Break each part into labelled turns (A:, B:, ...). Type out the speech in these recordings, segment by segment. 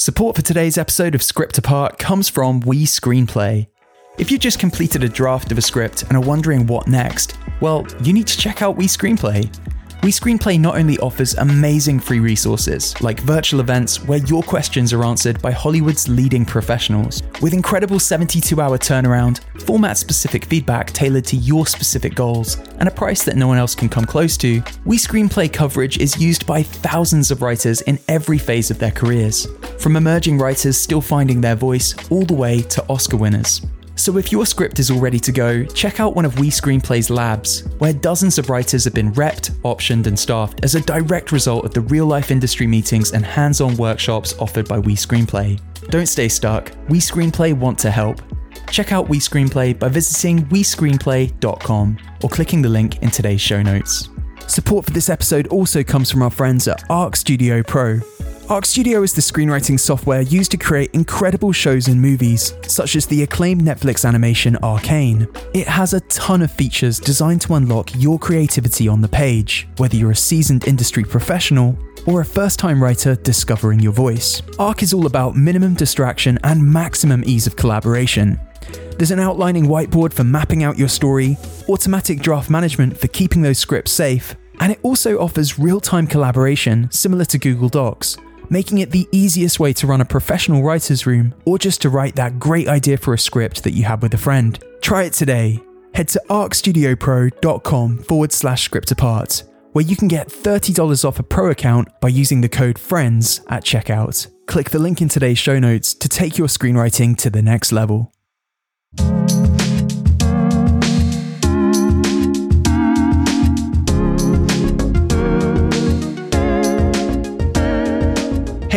A: Support for today's episode of Script Apart comes from We Screenplay. If you've just completed a draft of a script and are wondering what next, well, you need to check out We Screenplay. We Screenplay not only offers amazing free resources, like virtual events where your questions are answered by Hollywood's leading professionals, with incredible 72 hour turnaround, format specific feedback tailored to your specific goals, and a price that no one else can come close to, We Screenplay coverage is used by thousands of writers in every phase of their careers, from emerging writers still finding their voice all the way to Oscar winners. So if your script is all ready to go, check out one of We Screenplay's labs, where dozens of writers have been repped, optioned, and staffed as a direct result of the real life industry meetings and hands on workshops offered by We Screenplay. Don't stay stuck, We Screenplay want to help. Check out We Screenplay by visiting WeScreenplay.com or clicking the link in today's show notes. Support for this episode also comes from our friends at Arc Studio Pro. Arc Studio is the screenwriting software used to create incredible shows and movies, such as the acclaimed Netflix animation Arcane. It has a ton of features designed to unlock your creativity on the page, whether you're a seasoned industry professional or a first time writer discovering your voice. Arc is all about minimum distraction and maximum ease of collaboration. There's an outlining whiteboard for mapping out your story, automatic draft management for keeping those scripts safe, and it also offers real time collaboration similar to Google Docs making it the easiest way to run a professional writer's room or just to write that great idea for a script that you had with a friend. Try it today. Head to arcstudiopro.com forward slash script apart, where you can get $30 off a pro account by using the code FRIENDS at checkout. Click the link in today's show notes to take your screenwriting to the next level.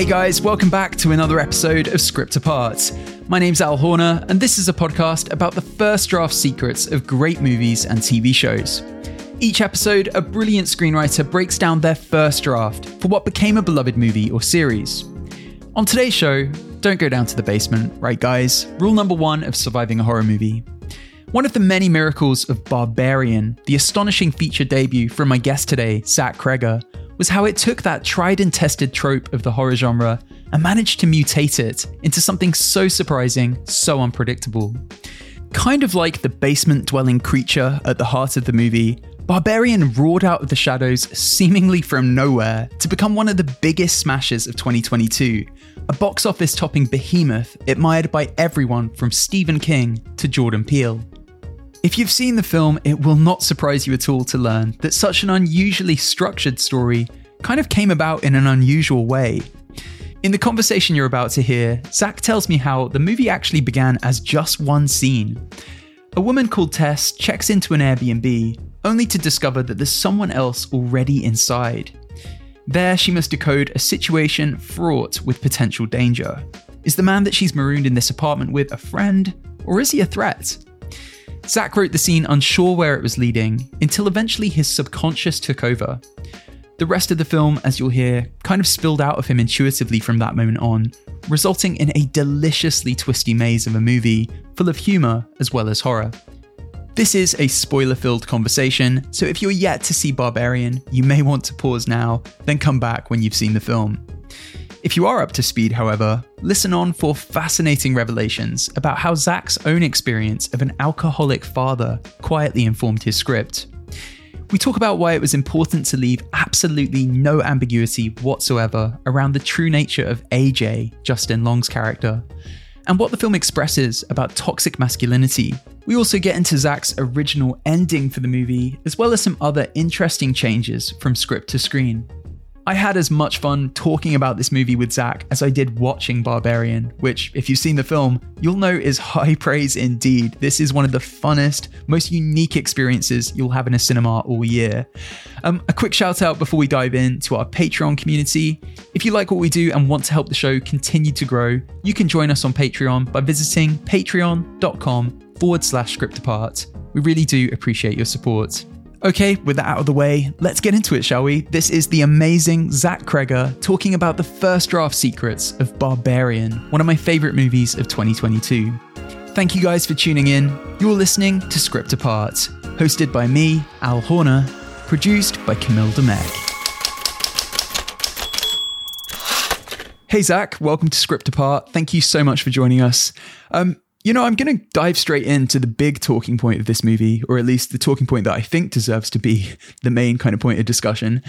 A: Hey guys, welcome back to another episode of Script Apart. My name's Al Horner, and this is a podcast about the first draft secrets of great movies and TV shows. Each episode, a brilliant screenwriter breaks down their first draft for what became a beloved movie or series. On today's show, don't go down to the basement, right, guys? Rule number one of surviving a horror movie. One of the many miracles of Barbarian, the astonishing feature debut from my guest today, Zach Cregger, was how it took that tried and tested trope of the horror genre and managed to mutate it into something so surprising, so unpredictable. Kind of like the basement dwelling creature at the heart of the movie, Barbarian roared out of the shadows seemingly from nowhere to become one of the biggest smashes of 2022, a box office topping behemoth admired by everyone from Stephen King to Jordan Peele. If you've seen the film, it will not surprise you at all to learn that such an unusually structured story kind of came about in an unusual way. In the conversation you're about to hear, Zach tells me how the movie actually began as just one scene. A woman called Tess checks into an Airbnb, only to discover that there's someone else already inside. There, she must decode a situation fraught with potential danger. Is the man that she's marooned in this apartment with a friend, or is he a threat? Zach wrote the scene unsure where it was leading, until eventually his subconscious took over. The rest of the film, as you'll hear, kind of spilled out of him intuitively from that moment on, resulting in a deliciously twisty maze of a movie full of humour as well as horror. This is a spoiler filled conversation, so if you're yet to see Barbarian, you may want to pause now, then come back when you've seen the film. If you are up to speed, however, listen on for fascinating revelations about how Zach's own experience of an alcoholic father quietly informed his script. We talk about why it was important to leave absolutely no ambiguity whatsoever around the true nature of AJ, Justin Long's character, and what the film expresses about toxic masculinity. We also get into Zach's original ending for the movie, as well as some other interesting changes from script to screen. I had as much fun talking about this movie with Zach as I did watching Barbarian, which, if you've seen the film, you'll know is high praise indeed. This is one of the funnest, most unique experiences you'll have in a cinema all year. Um, a quick shout out before we dive in to our Patreon community. If you like what we do and want to help the show continue to grow, you can join us on Patreon by visiting patreon.com forward slash script apart. We really do appreciate your support. Okay, with that out of the way, let's get into it, shall we? This is the amazing Zach Cregger talking about the first draft secrets of Barbarian, one of my favourite movies of 2022. Thank you guys for tuning in. You're listening to Script Apart, hosted by me, Al Horner, produced by Camille Demek. Hey, Zach, welcome to Script Apart. Thank you so much for joining us. Um, you know, I'm going to dive straight into the big talking point of this movie, or at least the talking point that I think deserves to be the main kind of point of discussion.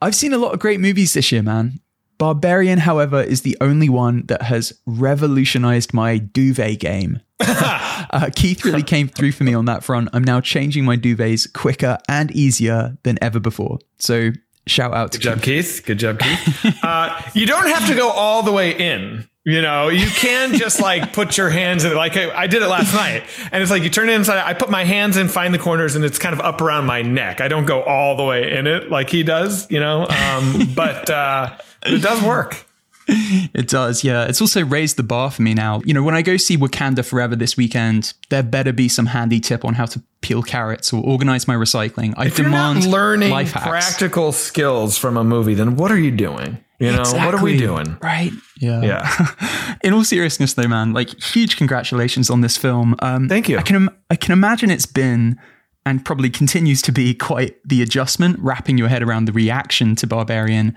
A: I've seen a lot of great movies this year, man. Barbarian, however, is the only one that has revolutionized my duvet game. uh, Keith really came through for me on that front. I'm now changing my duvets quicker and easier than ever before. So, shout out
B: to Good job, Keith. Good job, Keith. uh, you don't have to go all the way in. You know, you can just like put your hands in it. Like I, I, did it last night. And it's like you turn it inside. I put my hands in, find the corners, and it's kind of up around my neck. I don't go all the way in it like he does, you know. Um, but uh, it does work.
A: It does, yeah. It's also raised the bar for me now. You know, when I go see Wakanda Forever this weekend, there better be some handy tip on how to peel carrots or organize my recycling. I
B: if
A: demand
B: learning practical skills from a movie, then what are you doing? You know, exactly. what are we doing?
A: Right. Yeah.
B: Yeah.
A: In all seriousness, though, man, like huge congratulations on this film.
B: Um, Thank you.
A: I can I can imagine it's been and probably continues to be quite the adjustment, wrapping your head around the reaction to Barbarian.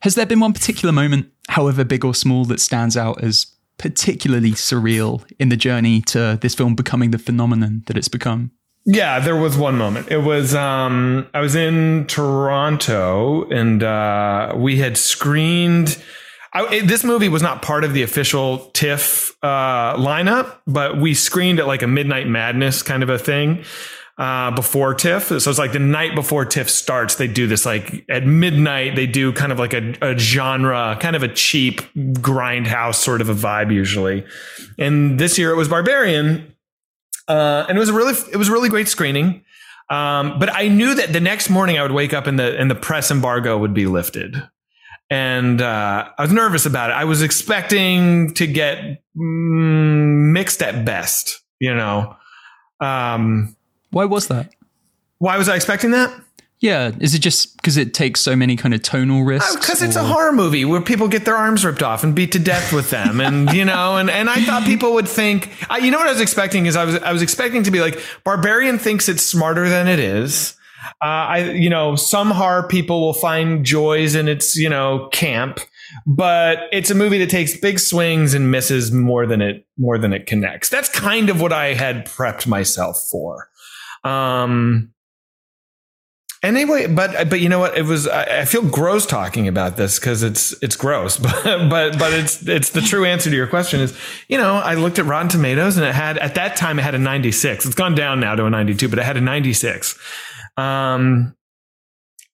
A: Has there been one particular moment, however big or small, that stands out as particularly surreal in the journey to this film becoming the phenomenon that it's become?
B: Yeah, there was one moment. It was um, I was in Toronto and uh, we had screened. I, it, this movie was not part of the official TIFF uh, lineup, but we screened at like a Midnight Madness kind of a thing uh, before TIFF. So it's like the night before TIFF starts, they do this like at midnight, they do kind of like a, a genre, kind of a cheap grindhouse sort of a vibe usually. And this year it was Barbarian. Uh, and it was a really, it was a really great screening. Um, but I knew that the next morning I would wake up and the, and the press embargo would be lifted. And, uh, I was nervous about it. I was expecting to get mm, mixed at best, you know. Um,
A: why was that?
B: Why was I expecting that?
A: Yeah, is it just because it takes so many kind of tonal risks?
B: Because it's a horror movie where people get their arms ripped off and beat to death with them, and you know, and, and I thought people would think, I, you know, what I was expecting is I was I was expecting to be like Barbarian thinks it's smarter than it is. Uh, I, you know, some horror people will find joys in its, you know, camp, but it's a movie that takes big swings and misses more than it more than it connects. That's kind of what I had prepped myself for. Um, anyway, but but you know what? It was I, I feel gross talking about this because it's it's gross, but but but it's it's the true answer to your question is you know I looked at Rotten Tomatoes and it had at that time it had a 96. It's gone down now to a 92, but it had a 96. Um,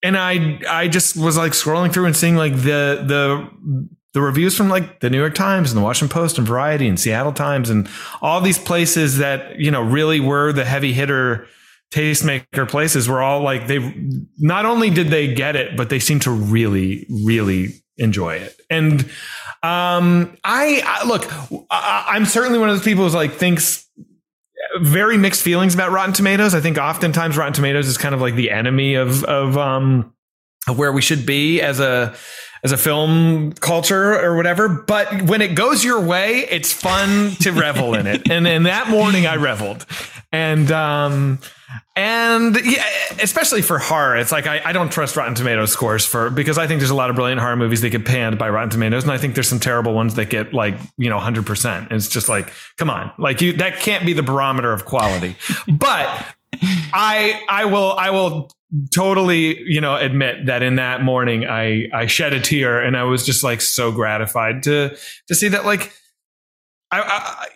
B: and I I just was like scrolling through and seeing like the the the reviews from like the New York Times and the Washington Post and Variety and Seattle Times and all these places that, you know, really were the heavy hitter tastemaker places were all like they not only did they get it, but they seemed to really, really enjoy it. And um, I, I look, I, am certainly one of those people who's like thinks very mixed feelings about Rotten Tomatoes. I think oftentimes Rotten Tomatoes is kind of like the enemy of of um of where we should be as a as a film culture or whatever. But when it goes your way, it's fun to revel in it. And in that morning, I reveled. And, um, and yeah, especially for horror, it's like I, I, don't trust Rotten Tomatoes scores for because I think there's a lot of brilliant horror movies that get panned by Rotten Tomatoes, and I think there's some terrible ones that get like you know 100. percent It's just like, come on, like you that can't be the barometer of quality. but I I will I will totally, you know, admit that in that morning I I shed a tear and I was just like so gratified to to see that like I, I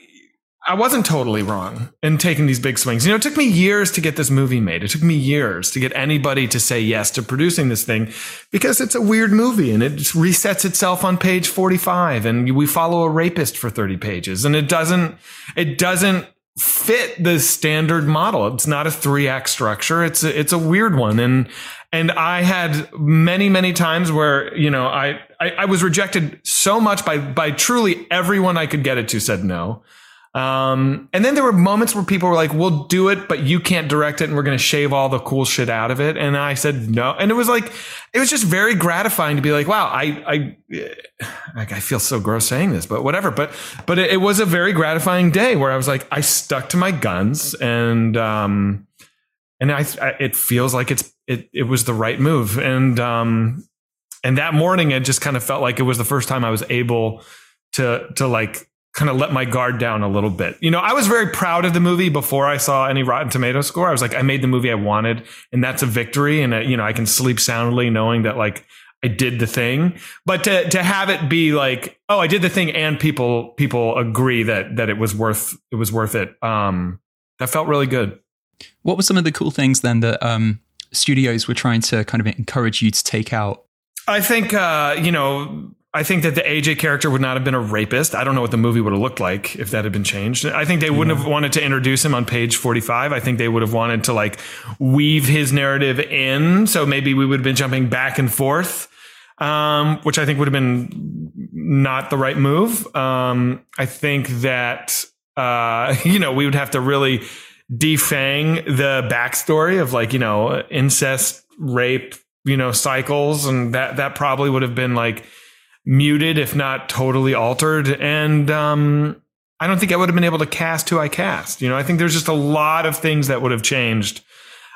B: I wasn't totally wrong in taking these big swings. You know, it took me years to get this movie made. It took me years to get anybody to say yes to producing this thing because it's a weird movie and it resets itself on page 45 and we follow a rapist for 30 pages and it doesn't, it doesn't fit the standard model. It's not a three act structure. It's a, it's a weird one. And, and I had many, many times where, you know, I, I, I was rejected so much by, by truly everyone I could get it to said no. Um, and then there were moments where people were like, we'll do it, but you can't direct it and we're going to shave all the cool shit out of it. And I said no. And it was like, it was just very gratifying to be like, wow, I, I, like, I feel so gross saying this, but whatever. But, but it, it was a very gratifying day where I was like, I stuck to my guns and, um, and I, I it feels like it's, it, it was the right move. And, um, And that morning, it just kind of felt like it was the first time I was able to to like kind of let my guard down a little bit. You know, I was very proud of the movie before I saw any Rotten Tomato score. I was like, I made the movie I wanted, and that's a victory. And uh, you know, I can sleep soundly knowing that like I did the thing. But to to have it be like, oh, I did the thing, and people people agree that that it was worth it was worth it. Um, that felt really good.
A: What were some of the cool things then that um, studios were trying to kind of encourage you to take out?
B: I think uh, you know I think that the AJ character would not have been a rapist. I don't know what the movie would have looked like if that had been changed. I think they wouldn't yeah. have wanted to introduce him on page 45. I think they would have wanted to like weave his narrative in. So maybe we would have been jumping back and forth, um, which I think would have been not the right move. Um, I think that, uh, you know, we would have to really defang the backstory of like, you know, incest, rape, you know, cycles. And that, that probably would have been like, muted, if not totally altered. And um, I don't think I would have been able to cast who I cast. You know, I think there's just a lot of things that would have changed.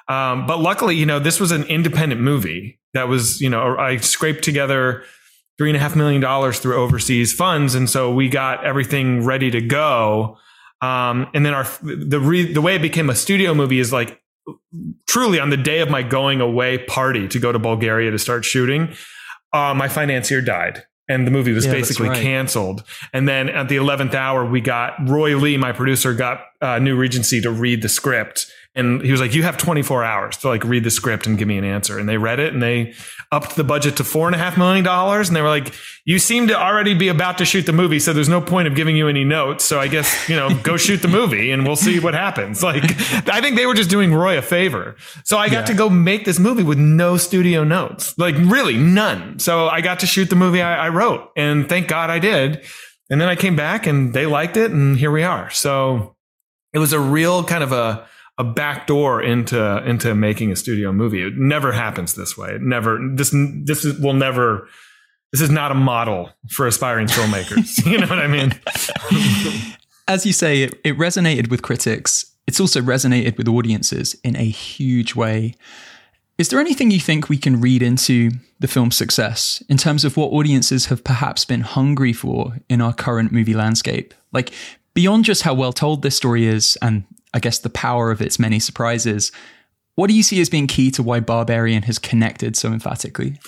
B: Um, but luckily, you know, this was an independent movie that was, you know, I scraped together three and a half million dollars through overseas funds, and so we got everything ready to go. Um, and then our the re, the way it became a studio movie is like truly on the day of my going away party to go to Bulgaria to start shooting, uh, my financier died and the movie was yeah, basically right. canceled. And then at the 11th hour, we got Roy Lee, my producer, got uh, New Regency to read the script and he was like, "You have 24 hours to like read the script and give me an answer." And they read it, and they upped the budget to four and a half million dollars. And they were like, "You seem to already be about to shoot the movie, so there's no point of giving you any notes. So I guess you know, go shoot the movie, and we'll see what happens." Like, I think they were just doing Roy a favor. So I got yeah. to go make this movie with no studio notes, like really none. So I got to shoot the movie I, I wrote, and thank God I did. And then I came back, and they liked it, and here we are. So it was a real kind of a a back door into into making a studio movie. It never happens this way. It never this this is, will never this is not a model for aspiring filmmakers. you know what I mean?
A: As you say, it, it resonated with critics. It's also resonated with audiences in a huge way. Is there anything you think we can read into the film's success in terms of what audiences have perhaps been hungry for in our current movie landscape? Like, beyond just how well told this story is and I guess, the power of its many surprises. What do you see as being key to why Barbarian has connected so emphatically?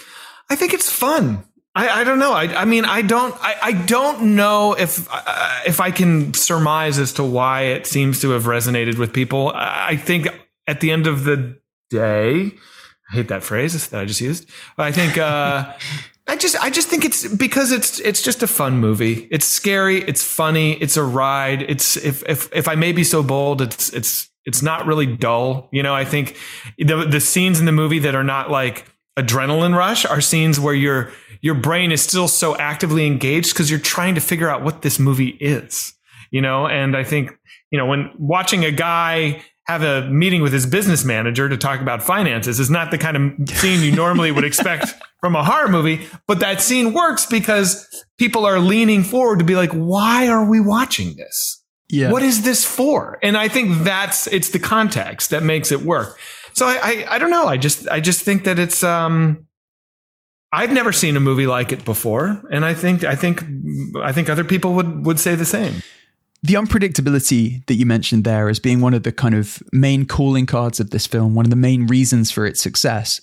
B: I think it's fun. I, I don't know. I, I, mean, I don't. I, I don't know if uh, if I can surmise as to why it seems to have resonated with people. I think at the end of the day, I hate that phrase that I just used. I think uh, I just I just think it's because it's it's just a fun movie. It's scary, it's funny, it's a ride. It's if if if I may be so bold, it's it's it's not really dull. You know, I think the the scenes in the movie that are not like adrenaline rush are scenes where your your brain is still so actively engaged because you're trying to figure out what this movie is. You know, and I think, you know, when watching a guy have a meeting with his business manager to talk about finances is not the kind of scene you normally would expect from a horror movie. But that scene works because people are leaning forward to be like, why are we watching this? Yeah. What is this for? And I think that's, it's the context that makes it work. So I, I, I don't know. I just, I just think that it's, um, I've never seen a movie like it before. And I think, I think, I think other people would, would say the same
A: the unpredictability that you mentioned there as being one of the kind of main calling cards of this film, one of the main reasons for its success.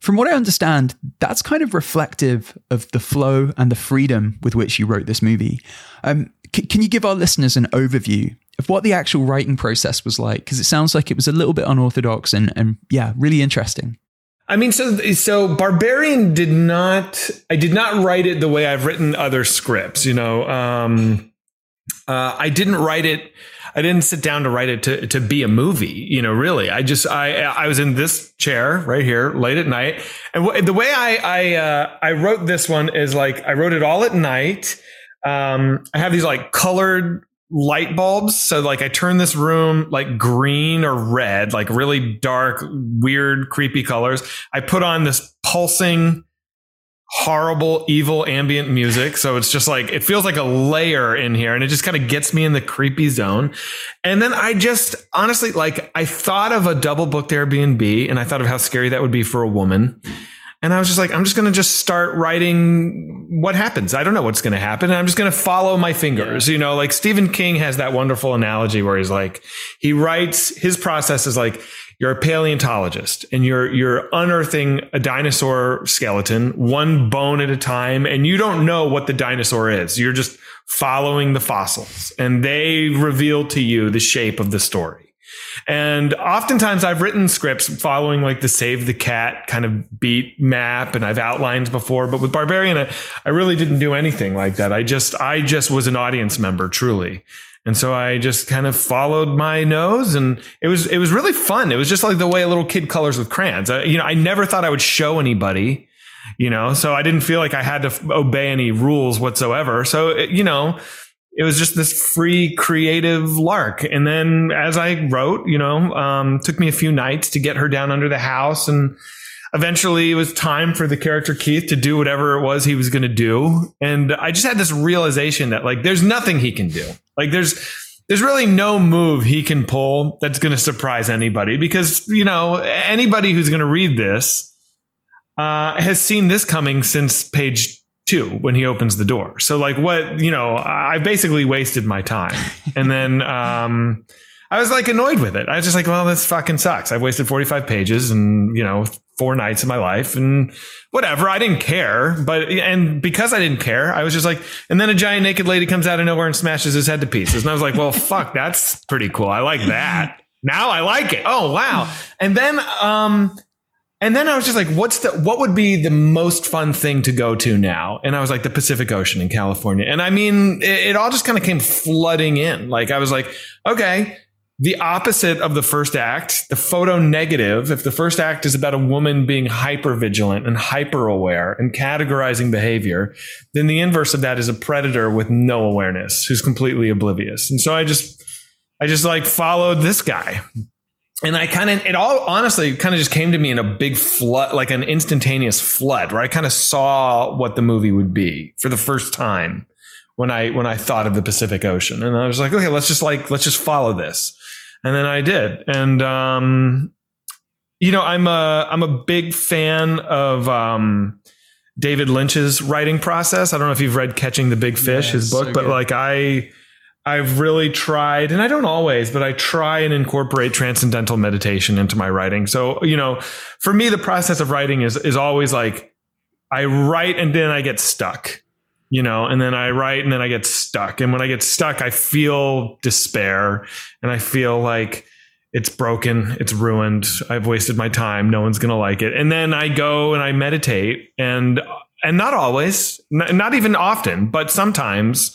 A: From what I understand, that's kind of reflective of the flow and the freedom with which you wrote this movie. Um, c- can you give our listeners an overview of what the actual writing process was like? Because it sounds like it was a little bit unorthodox and, and yeah, really interesting.
B: I mean, so so Barbarian did not. I did not write it the way I've written other scripts. You know, um, uh, I didn't write it. I didn't sit down to write it to, to be a movie, you know, really. I just, I, I was in this chair right here late at night. And w- the way I, I, uh, I wrote this one is like, I wrote it all at night. Um, I have these like colored light bulbs. So like I turn this room like green or red, like really dark, weird, creepy colors. I put on this pulsing, horrible, evil ambient music. So it's just like, it feels like a layer in here and it just kind of gets me in the creepy zone. And then I just honestly, like, I thought of a double booked Airbnb and I thought of how scary that would be for a woman. And I was just like, I'm just going to just start writing what happens. I don't know what's going to happen. And I'm just going to follow my fingers. You know, like Stephen King has that wonderful analogy where he's like, he writes his process is like, you're a paleontologist and you're you're unearthing a dinosaur skeleton one bone at a time and you don't know what the dinosaur is you're just following the fossils and they reveal to you the shape of the story and oftentimes I've written scripts following like the save the cat kind of beat map and I've outlined before, but with Barbarian, I, I really didn't do anything like that. I just, I just was an audience member truly. And so I just kind of followed my nose and it was, it was really fun. It was just like the way a little kid colors with crayons. I, you know, I never thought I would show anybody, you know, so I didn't feel like I had to obey any rules whatsoever. So, you know, it was just this free creative lark. And then as I wrote, you know, um, took me a few nights to get her down under the house. And eventually it was time for the character Keith to do whatever it was he was going to do. And I just had this realization that like, there's nothing he can do. Like there's, there's really no move he can pull that's going to surprise anybody because, you know, anybody who's going to read this, uh, has seen this coming since page two when he opens the door. So like what, you know, I basically wasted my time. And then um I was like annoyed with it. I was just like, well, this fucking sucks. I've wasted 45 pages and, you know, four nights of my life and whatever. I didn't care. But, and because I didn't care, I was just like, and then a giant naked lady comes out of nowhere and smashes his head to pieces. And I was like, well, fuck, that's pretty cool. I like that. Now I like it. Oh, wow. And then, um, and then I was just like, what's the, what would be the most fun thing to go to now? And I was like, the Pacific Ocean in California. And I mean, it, it all just kind of came flooding in. Like I was like, okay, the opposite of the first act, the photo negative. If the first act is about a woman being hyper vigilant and hyper aware and categorizing behavior, then the inverse of that is a predator with no awareness who's completely oblivious. And so I just, I just like followed this guy and I kind of, it all honestly kind of just came to me in a big flood, like an instantaneous flood, where I kind of saw what the movie would be for the first time when I when I thought of the Pacific Ocean, and I was like, okay, let's just like let's just follow this, and then I did, and um, you know, I'm a I'm a big fan of um. David Lynch's writing process. I don't know if you've read Catching the Big Fish, yeah, his book, so but like I I've really tried, and I don't always, but I try and incorporate transcendental meditation into my writing. So, you know, for me, the process of writing is, is always like I write and then I get stuck, you know, and then I write and then I get stuck. And when I get stuck, I feel despair and I feel like it's broken, it's ruined, I've wasted my time, no one's going to like it. And then I go and I meditate and, and not always, not even often, but sometimes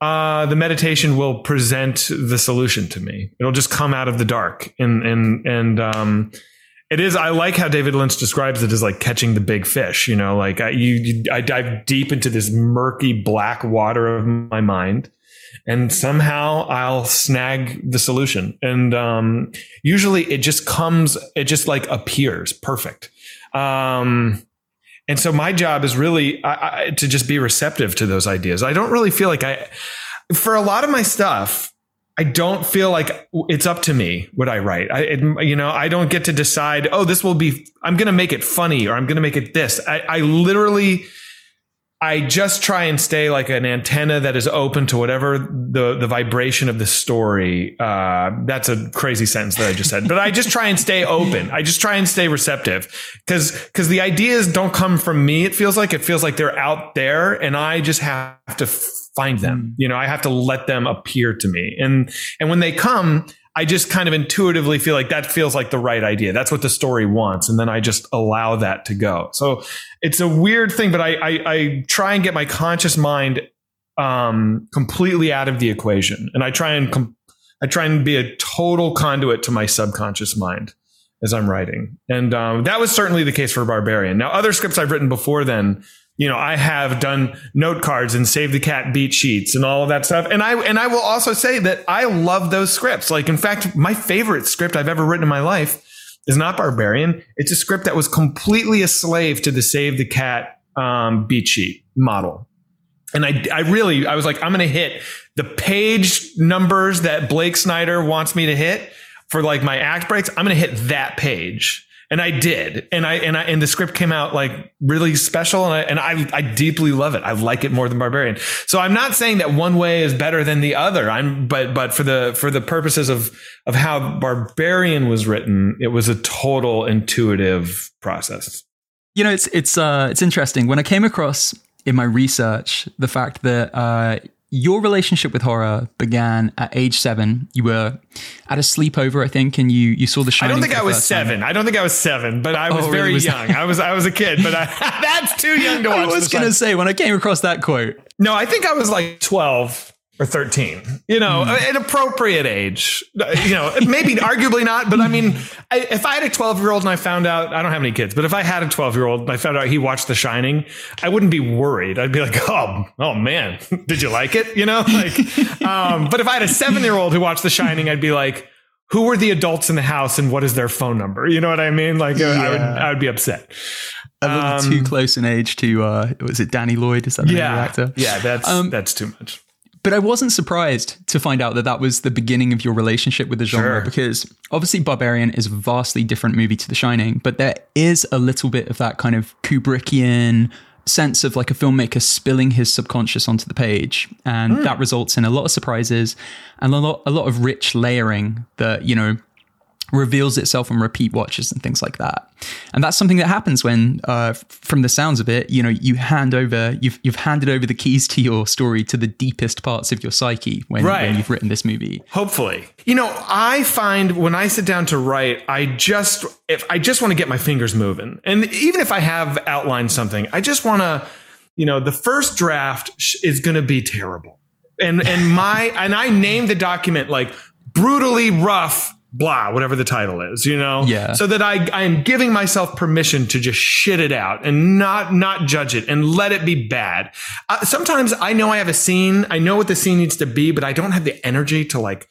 B: uh, the meditation will present the solution to me. It'll just come out of the dark, and and and um, it is. I like how David Lynch describes it as like catching the big fish. You know, like I, you, you I dive deep into this murky black water of my mind, and somehow I'll snag the solution. And um, usually, it just comes. It just like appears perfect. Um, and so my job is really I, I, to just be receptive to those ideas. I don't really feel like I, for a lot of my stuff, I don't feel like it's up to me what I write. I, it, you know, I don't get to decide. Oh, this will be. I'm going to make it funny, or I'm going to make it this. I, I literally I just try and stay like an antenna that is open to whatever the the vibration of the story. Uh, that's a crazy sentence that I just said, but I just try and stay open. I just try and stay receptive because because the ideas don't come from me. It feels like it feels like they're out there, and I just have to find them. Mm. You know, I have to let them appear to me, and and when they come, I just kind of intuitively feel like that feels like the right idea. That's what the story wants. And then I just allow that to go. So it's a weird thing, but I, I, I try and get my conscious mind um, completely out of the equation. And I try and, com- I try and be a total conduit to my subconscious mind as I'm writing. And um, that was certainly the case for Barbarian. Now, other scripts I've written before then, you know, I have done note cards and save the cat beat sheets and all of that stuff. And I and I will also say that I love those scripts. Like in fact, my favorite script I've ever written in my life is not Barbarian. It's a script that was completely a slave to the save the cat um, beat sheet model. And I, I really, I was like, I'm going to hit the page numbers that Blake Snyder wants me to hit for like my act breaks. I'm going to hit that page and I did, and I and I and the script came out like really special, and I and I I deeply love it. I like it more than Barbarian. So I'm not saying that one way is better than the other. I'm but but for the for the purposes of of how Barbarian was written, it was a total intuitive process.
A: You know, it's it's uh it's interesting when I came across in my research the fact that uh your relationship with horror began at age seven. You were at a sleepover, I think, and you you saw The Shining.
B: I don't think I was seven. Time. I don't think I was seven, but I was oh, very really? young. I was I was a kid, but I, that's too young to watch. I
A: was going to say when I came across that quote.
B: No, I think I was like twelve or 13 you know mm. an appropriate age you know maybe arguably not but i mean I, if i had a 12 year old and i found out i don't have any kids but if i had a 12 year old and i found out he watched the shining i wouldn't be worried. I'd be like oh oh man did you like it? You know like um, but if i had a seven year old who watched the shining i'd be like who were the adults in the house and what is their phone number? You know what i mean? Like yeah. i would i would be upset.
A: A little um, too close in age to uh was it danny lloyd? Is that the
B: yeah,
A: actor?
B: Yeah that's um, that's too much
A: but I wasn't surprised to find out that that was the beginning of your relationship with the genre sure. because obviously Barbarian is a vastly different movie to The Shining, but there is a little bit of that kind of Kubrickian sense of like a filmmaker spilling his subconscious onto the page and mm. that results in a lot of surprises and a lot a lot of rich layering that you know reveals itself on repeat watches and things like that. And that's something that happens when, uh, from the sounds of it, you know, you hand over, you've you've handed over the keys to your story to the deepest parts of your psyche when, right. when you've written this movie.
B: Hopefully, you know, I find when I sit down to write, I just if I just want to get my fingers moving, and even if I have outlined something, I just want to, you know, the first draft is going to be terrible, and and my and I named the document like brutally rough blah, whatever the title is, you know?
A: Yeah.
B: So that I, I am giving myself permission to just shit it out and not, not judge it and let it be bad. Uh, sometimes I know I have a scene. I know what the scene needs to be, but I don't have the energy to like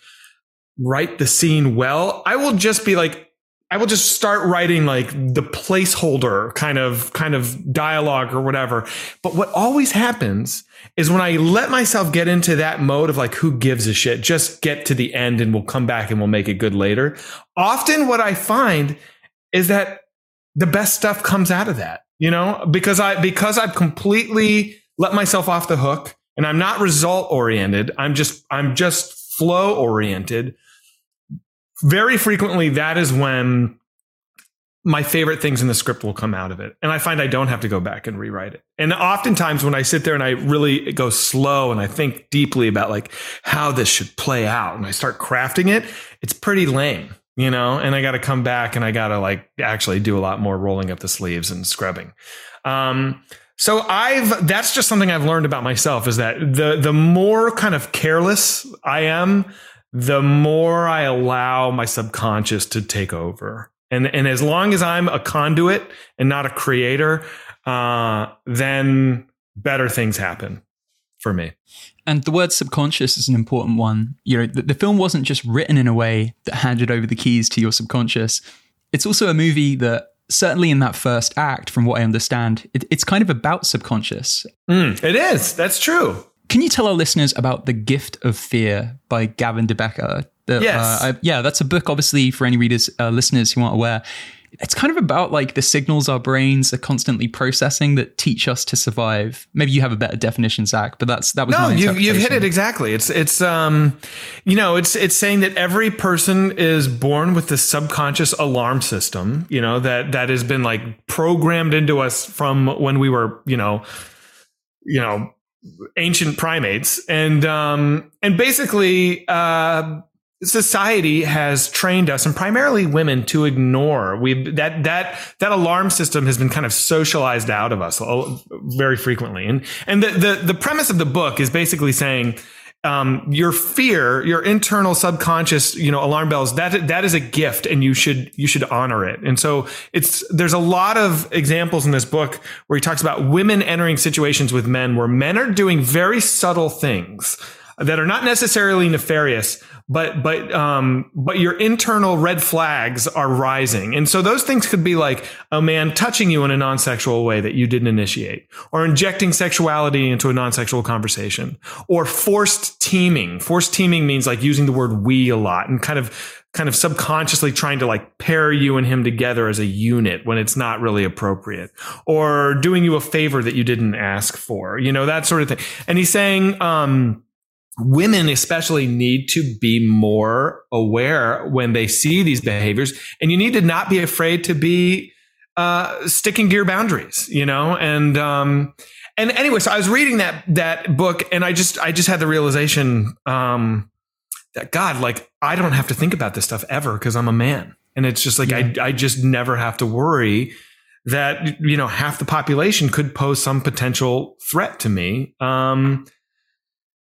B: write the scene well. I will just be like, I will just start writing like the placeholder kind of kind of dialogue or whatever. But what always happens is when I let myself get into that mode of like who gives a shit, just get to the end and we'll come back and we'll make it good later. Often what I find is that the best stuff comes out of that, you know, because I because I've completely let myself off the hook and I'm not result oriented. I'm just I'm just flow oriented very frequently that is when my favorite things in the script will come out of it. And I find I don't have to go back and rewrite it. And oftentimes when I sit there and I really go slow and I think deeply about like how this should play out and I start crafting it, it's pretty lame, you know, and I got to come back and I got to like actually do a lot more rolling up the sleeves and scrubbing. Um, so I've that's just something I've learned about myself is that the the more kind of careless I am, the more I allow my subconscious to take over. And, and as long as I'm a conduit and not a creator, uh, then better things happen for me.
A: And the word subconscious is an important one. You know, the, the, film wasn't just written in a way that handed over the keys to your subconscious. It's also a movie that, certainly in that first act, from what I understand, it, it's kind of about subconscious.
B: Mm, it is. That's true.
A: Can you tell our listeners about The Gift of Fear by Gavin de Becker?
B: The, yes.
A: Uh, I, yeah, that's a book, obviously, for any readers, uh, listeners who aren't aware. It's kind of about like the signals our brains are constantly processing that teach us to survive. Maybe you have a better definition, Zach, but that's that was no.
B: You, you've hit it exactly. It's it's um, you know, it's it's saying that every person is born with this subconscious alarm system. You know that that has been like programmed into us from when we were you know, you know ancient primates, and um, and basically, uh, society has trained us, and primarily women, to ignore. We that that that alarm system has been kind of socialized out of us very frequently, and and the the the premise of the book is basically saying um, your fear, your internal subconscious, you know, alarm bells, that, that is a gift and you should, you should honor it. And so it's, there's a lot of examples in this book where he talks about women entering situations with men where men are doing very subtle things that are not necessarily nefarious, but but um but your internal red flags are rising and so those things could be like a man touching you in a non-sexual way that you didn't initiate or injecting sexuality into a non-sexual conversation or forced teaming forced teaming means like using the word we a lot and kind of kind of subconsciously trying to like pair you and him together as a unit when it's not really appropriate or doing you a favor that you didn't ask for, you know, that sort of thing. And he's saying, um, women especially need to be more aware when they see these behaviors and you need to not be afraid to be uh, sticking to your boundaries you know? And um and anyway so i was reading that that book and i just i just had the realization um that god like i don't have to think about this stuff ever because i'm a man. And it's just like yeah. I, I just never have to worry that you know half the population could pose some potential threat to me. Um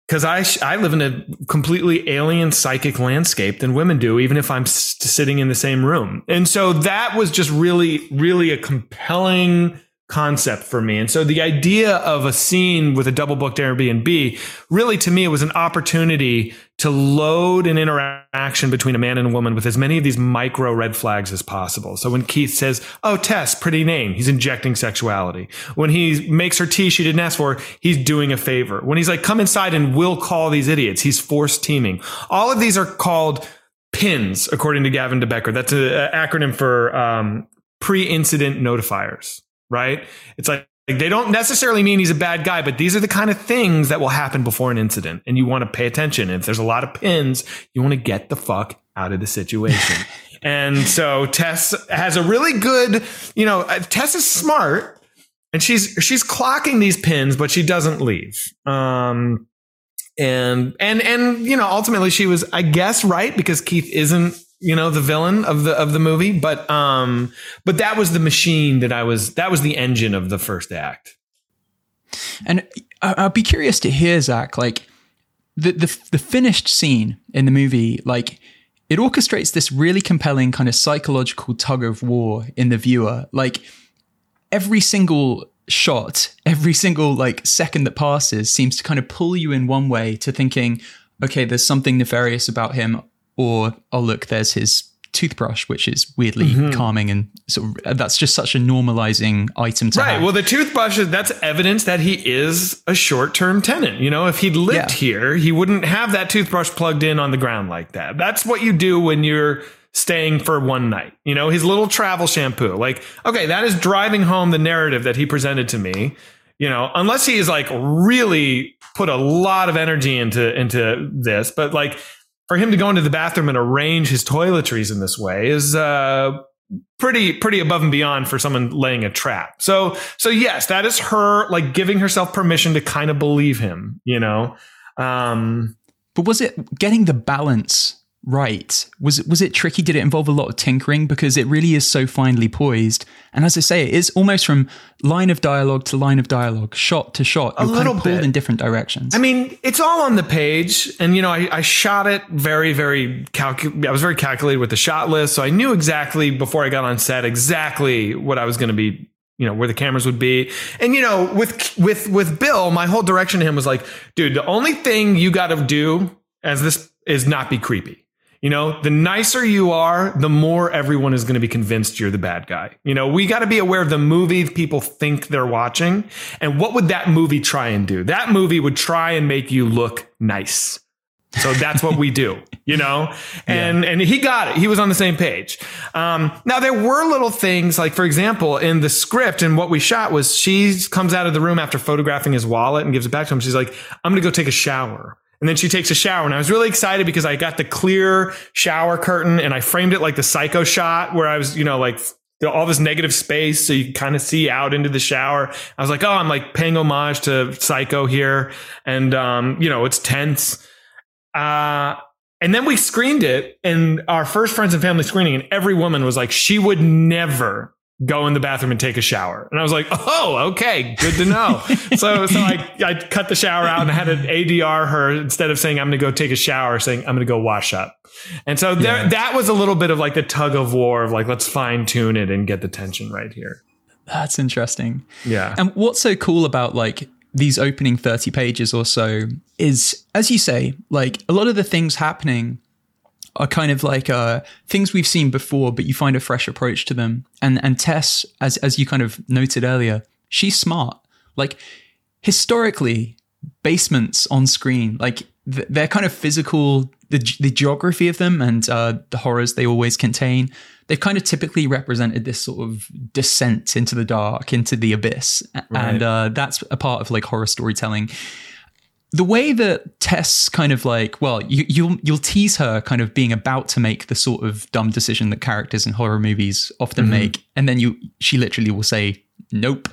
B: because I I live in a completely alien psychic landscape than women do, even if I'm sitting in the same room. And so that was just really, really a compelling concept for me. And so the idea of a scene with a double booked Airbnb, really to me, it was an opportunity to load an interaction between a man and a woman with as many of these micro red flags as possible. So when Keith says, Oh, Tess, pretty name, he's injecting sexuality. When he makes her tea she didn't ask for, he's doing a favor. When he's like, come inside and we'll call these idiots, he's forced teaming. All of these are called pins, according to Gavin de Becker. That's an acronym for um, pre-incident notifiers right? It's like, like they don't necessarily mean he's a bad guy, but these are the kind of things that will happen before an incident. And you want to pay attention. If there's a lot of pins, you want to get the fuck out of the situation. and so Tess has a really good, you know, uh, Tess is smart and she's she's clocking these pins, but she doesn't leave. Um, and and and you know, ultimately she was, I guess, right because Keith isn't you know the villain of the of the movie but um but that was the machine that i was that was the engine of the first act.
A: And i'd be curious to hear zach like the the, the finished scene in the movie like it orchestrates this really compelling kind of psychological tug of war in the viewer. Like every single shot every single like second that passes seems to kind of pull you in one way to thinking okay there's something nefarious about him or oh look, there's his toothbrush, which is weirdly mm-hmm. calming and sort of that's just such a normalizing item to
B: right.
A: Have.
B: Well, the toothbrush is that's evidence that he is a short term tenant. You know, if he'd lived yeah. here, he wouldn't have that toothbrush plugged in on the ground like that. That's what you do when you're staying for one night. You know, his little travel shampoo. Like, okay, that is driving home the narrative that he presented to me. You know, unless he is like really put a lot of energy into into this, but like for him to go into the bathroom and arrange his toiletries in this way is uh, pretty pretty above and beyond for someone laying a trap. So so yes, that is her like giving herself permission to kind of believe him, you know. Um,
A: but was it getting the balance right? Was it was it tricky? Did it involve a lot of tinkering because it really is so finely poised? And as I say, it is almost from line of dialogue to line of dialogue, shot to shot. You're a little kind of pulled bit. in different directions.
B: I mean, it's all on the page, and you know, I, I shot it very, very calcu- I was very calculated with the shot list, so I knew exactly before I got on set exactly what I was going to be you know where the cameras would be and you know with with with bill my whole direction to him was like dude the only thing you got to do as this is not be creepy you know, the nicer you are, the more everyone is going to be convinced you're the bad guy. You know, we got to be aware of the movie people think they're watching. And what would that movie try and do? That movie would try and make you look nice. So that's what we do, you know? And yeah. and he got it. He was on the same page. Um, now there were little things like, for example, in the script and what we shot was she comes out of the room after photographing his wallet and gives it back to him. She's like, I'm gonna go take a shower. And then she takes a shower. And I was really excited because I got the clear shower curtain and I framed it like the psycho shot where I was, you know, like all this negative space so you kind of see out into the shower. I was like, oh, I'm like paying homage to Psycho here. And, um, you know, it's tense. Uh, and then we screened it in our first friends and family screening, and every woman was like, she would never go in the bathroom and take a shower. And I was like, oh, okay, good to know. so so I, I cut the shower out and I had an ADR her instead of saying I'm going to go take a shower, saying I'm going to go wash up. And so there, yeah. that was a little bit of like the tug of war of like, let's fine tune it and get the tension right here.
A: That's interesting.
B: Yeah.
A: And what's so cool about like these opening 30 pages or so is, as you say, like a lot of the things happening are kind of like uh, things we've seen before, but you find a fresh approach to them. And and Tess, as as you kind of noted earlier, she's smart. Like historically, basements on screen, like th- they're kind of physical, the, the geography of them and uh, the horrors they always contain. They've kind of typically represented this sort of descent into the dark, into the abyss, right. and uh, that's a part of like horror storytelling the way that Tess kind of like, well, you, you'll you'll tease her kind of being about to make the sort of dumb decision that characters in horror movies often mm-hmm. make, and then you she literally will say nope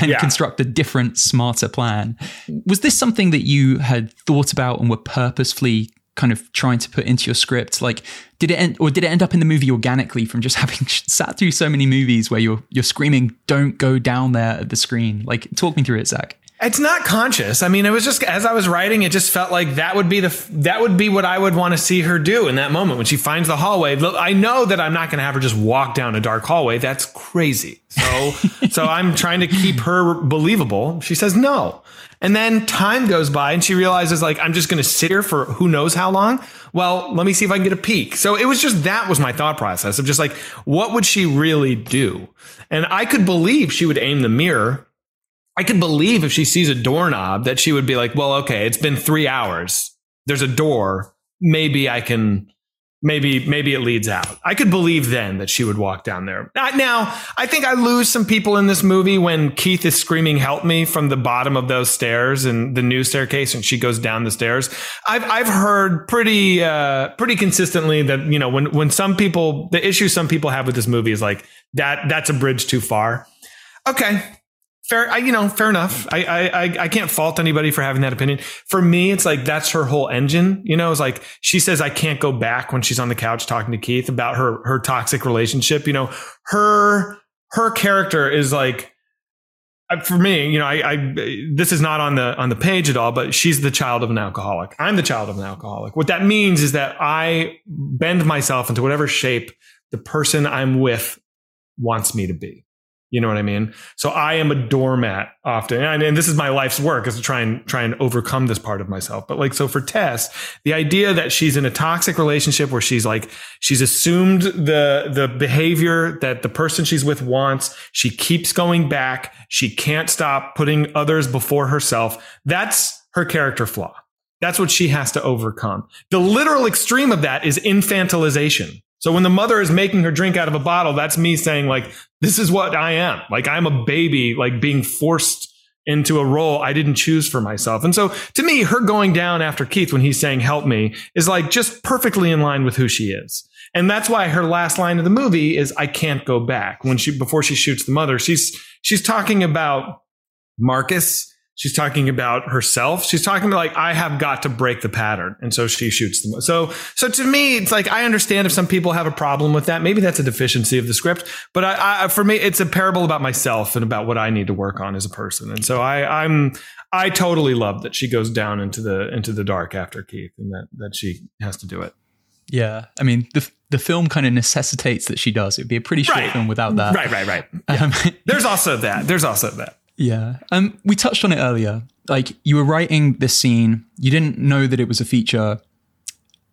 A: and yeah. construct a different, smarter plan. Was this something that you had thought about and were purposefully kind of trying to put into your script? Like, did it end, or did it end up in the movie organically from just having sat through so many movies where you're you're screaming, "Don't go down there" at the screen? Like, talk me through it, Zach.
B: It's not conscious. I mean, it was just as I was writing, it just felt like that would be the that would be what I would want to see her do in that moment when she finds the hallway. I know that I'm not going to have her just walk down a dark hallway. That's crazy. So, so I'm trying to keep her believable. She says no, and then time goes by, and she realizes like I'm just going to sit here for who knows how long. Well, let me see if I can get a peek. So it was just that was my thought process of just like what would she really do, and I could believe she would aim the mirror I could believe if she sees a doorknob that she would be like, well, okay, it's been three hours. There's a door. Maybe I can, maybe, maybe it leads out. I could believe then that she would walk down there. Now, I think I lose some people in this movie when Keith is screaming, help me from the bottom of those stairs and the new staircase and she goes down the stairs. I've, I've heard pretty, uh, pretty consistently that, you know, when, when some people, the issue some people have with this movie is like that, that's a bridge too far. Okay fair I, you know fair enough. I, I i can't fault anybody for having that opinion. For me it's like that's her whole engine you know? It's like she says i can't go back when she's on the couch talking to keith about her her toxic relationship you know? Her her character is like uh, for me you know I, I this is not on the on the page at all but she's the child of an alcoholic. I'm the child of an alcoholic. What that means is that i bend myself into whatever shape the person i'm with wants me to be you know what I mean? So I am a doormat often. And, and, this is my life's work is to try and try and overcome this part of myself. But like, so for Tess, the idea that she's in a toxic relationship where she's like, she's assumed the, the behavior that the person she's with wants. She keeps going back. She can't stop putting others before herself. That's her character flaw. That's what she has to overcome. The literal extreme of that is infantilization. So when the mother is making her drink out of a bottle, that's me saying like, this is what I am. Like I'm a baby, like being forced into a role I didn't choose for myself. And so to me, her going down after Keith when he's saying, help me is like just perfectly in line with who she is. And that's why her last line of the movie is, I can't go back when she, before she shoots the mother, she's, she's talking about Marcus She's talking about herself. She's talking about like, I have got to break the pattern. And so she shoots them. So, so to me, it's like, I understand if some people have a problem with that. Maybe that's a deficiency of the script, but I, I for me, it's a parable about myself and about what I need to work on as a person. And so I, I'm, I totally love that she goes down into the, into the dark after Keith and that, that she has to do it.
A: Yeah. I mean, the, the film kind of necessitates that she does. It'd be a pretty short right. film without that.
B: Right, right, right. Yeah. Um, There's also that. There's also that.
A: Yeah. Um, we touched on it earlier. Like you were writing this scene, you didn't know that it was a feature,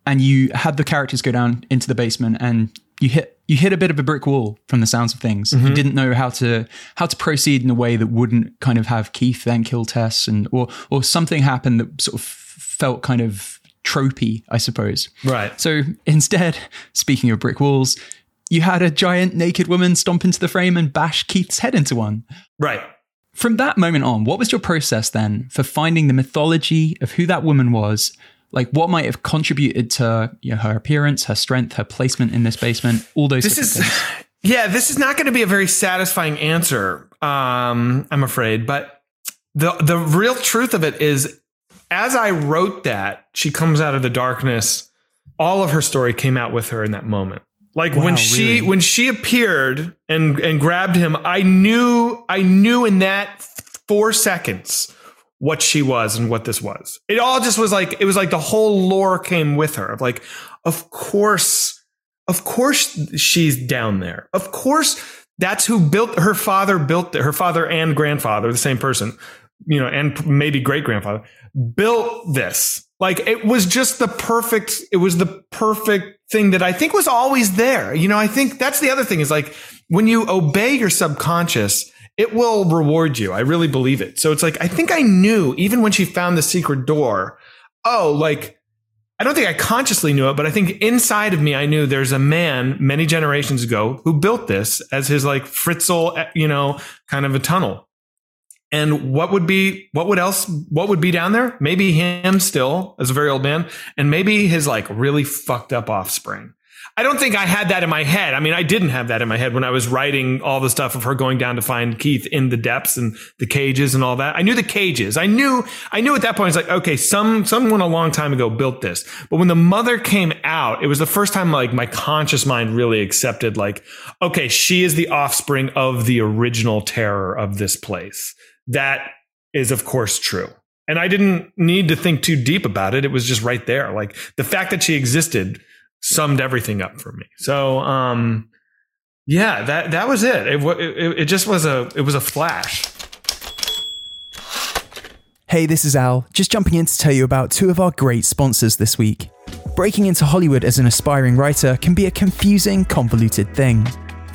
A: and you had the characters go down into the basement, and you hit you hit a bit of a brick wall from the sounds of things. Mm-hmm. You didn't know how to how to proceed in a way that wouldn't kind of have Keith then kill Tess, and or or something happened that sort of felt kind of tropey, I suppose.
B: Right.
A: So instead, speaking of brick walls, you had a giant naked woman stomp into the frame and bash Keith's head into one.
B: Right.
A: From that moment on, what was your process then for finding the mythology of who that woman was? Like what might have contributed to you know, her appearance, her strength, her placement in this basement, all those things. this is,
B: Yeah, this is not going to be a very satisfying answer, um, I'm afraid. But the the real truth of it is as I wrote that, she comes out of the darkness, all of her story came out with her in that moment. Like wow, when she really? when she appeared and and grabbed him, I knew I knew in that four seconds what she was and what this was. It all just was like it was like the whole lore came with her. Of like, of course, of course she's down there. Of course, that's who built her father built her father and grandfather, the same person, you know, and maybe great grandfather built this. Like it was just the perfect, it was the perfect thing that I think was always there. You know, I think that's the other thing is like when you obey your subconscious, it will reward you. I really believe it. So it's like, I think I knew even when she found the secret door, oh, like, I don't think I consciously knew it, but I think inside of me, I knew there's a man many generations ago who built this as his like Fritzl, eh, you know, kind of a tunnel. And what would be, what would else, what would be down there? Maybe him still as a very old man and maybe his like really fucked up offspring. I don't think I had that in my head. I mean, I didn't have that in my head when I was writing all the stuff of her going down to find Keith in the depths and the cages and all that. I knew the cages. I knew, I knew at that point, it's like, okay, some, someone a long time ago built this. But when the mother came out, it was the first time like my conscious mind really accepted like, okay, she is the offspring of the original terror of this place. That is of course true. And I didn't need to think too deep about it. It was just right there. Like the fact that she existed summed everything up for me. So, um, yeah, that that was it. It, it. it just was a it was a flash.
A: Hey, this is Al, just jumping in to tell you about two of our great sponsors this week. Breaking into Hollywood as an aspiring writer can be a confusing, convoluted thing.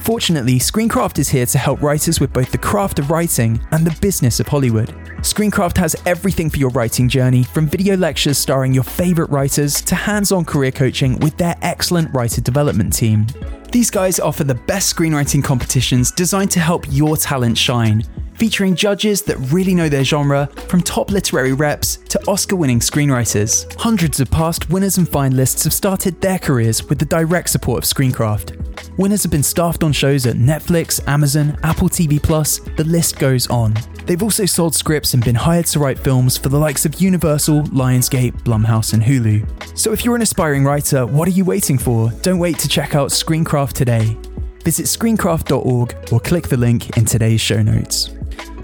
A: Fortunately, Screencraft is here to help writers with both the craft of writing and the business of Hollywood. Screencraft has everything for your writing journey, from video lectures starring your favourite writers to hands on career coaching with their excellent writer development team. These guys offer the best screenwriting competitions designed to help your talent shine, featuring judges that really know their genre, from top literary reps to Oscar winning screenwriters. Hundreds of past winners and finalists have started their careers with the direct support of Screencraft. Winners have been staffed on shows at Netflix, Amazon, Apple TV Plus, the list goes on. They've also sold scripts and been hired to write films for the likes of Universal, Lionsgate, Blumhouse, and Hulu. So if you're an aspiring writer, what are you waiting for? Don't wait to check out Screencraft today. Visit screencraft.org or click the link in today's show notes.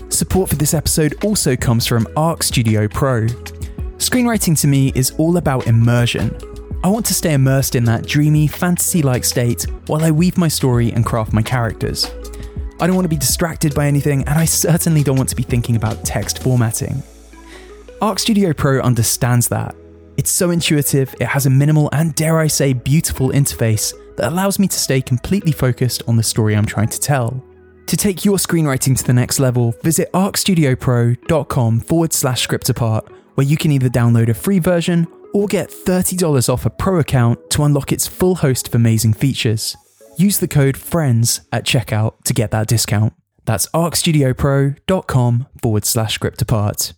A: Support for this episode also comes from Arc Studio Pro. Screenwriting to me is all about immersion. I want to stay immersed in that dreamy, fantasy like state while I weave my story and craft my characters. I don't want to be distracted by anything, and I certainly don't want to be thinking about text formatting. Arc Studio Pro understands that. It's so intuitive, it has a minimal and, dare I say, beautiful interface that allows me to stay completely focused on the story I'm trying to tell. To take your screenwriting to the next level, visit arcstudiopro.com forward slash script apart, where you can either download a free version or get $30 off a pro account to unlock its full host of amazing features. Use the code FRIENDS at checkout to get that discount. That's arcstudiopro.com forward slash script apart.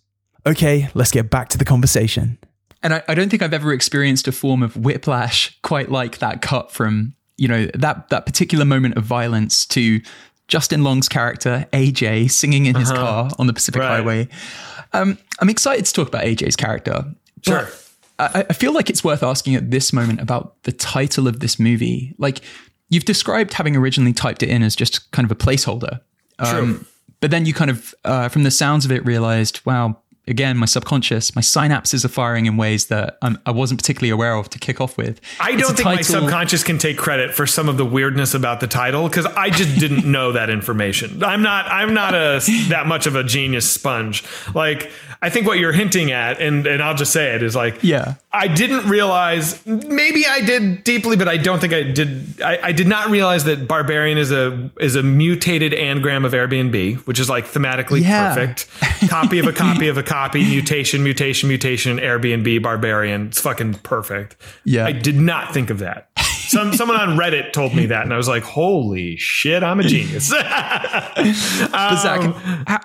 A: Okay, let's get back to the conversation. And I, I, don't think I've ever experienced a form of whiplash quite like that cut from, you know, that that particular moment of violence to Justin Long's character, AJ, singing in his uh-huh. car on the Pacific right. Highway. Um, I'm excited to talk about AJ's character.
B: Sure.
A: I, I feel like it's worth asking at this moment about the title of this movie. Like, You've described having originally typed it in as just kind of a placeholder.
B: Um,
A: but then you kind of, uh, from the sounds of it, realized, wow, again, my subconscious, my synapses are firing in ways that um, I wasn't particularly aware of to kick off with.
B: I don't think title- my subconscious can take credit for some of the weirdness about the title because I just didn't know that information. I'm not. I'm not a that much of a genius sponge. Like I think what you're hinting at, and and I'll just say it is like,
A: yeah,
B: I didn't realize. Maybe I did deeply, but I don't think I did. I, I did not realize that barbarian is a is a mutated anagram of Airbnb, which is like thematically yeah. perfect. Copy of a copy of a copy, mutation, mutation, mutation, Airbnb, barbarian. It's fucking perfect.
A: Yeah,
B: I did not think of that. Some someone on Reddit told me that, and I was like, "Holy shit, I'm a genius." um,
A: Zach,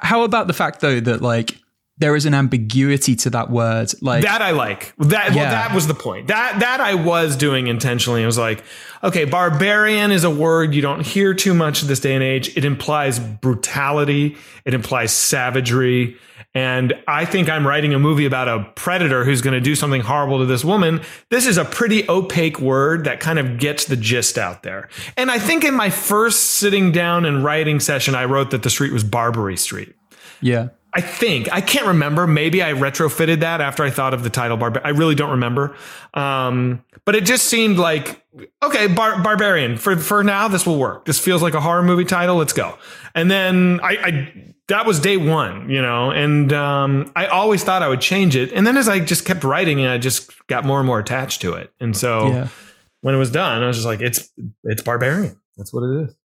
A: how about the fact though that like there is an ambiguity to that word like
B: that i like that yeah. well that was the point that that i was doing intentionally i was like okay barbarian is a word you don't hear too much in this day and age it implies brutality it implies savagery and I think I'm writing a movie about a predator who's going to do something horrible to this woman. This is a pretty opaque word that kind of gets the gist out there. And I think in my first sitting down and writing session, I wrote that the street was Barbary Street.
A: Yeah.
B: I think I can't remember. Maybe I retrofitted that after I thought of the title Bar. I really don't remember. Um, but it just seemed like okay, bar- barbarian for for now. This will work. This feels like a horror movie title. Let's go. And then I, I that was day one, you know, and um, I always thought I would change it. And then as I just kept writing, and I just got more and more attached to it. And so yeah. when it was done, I was just like, it's it's barbarian. That's what it is.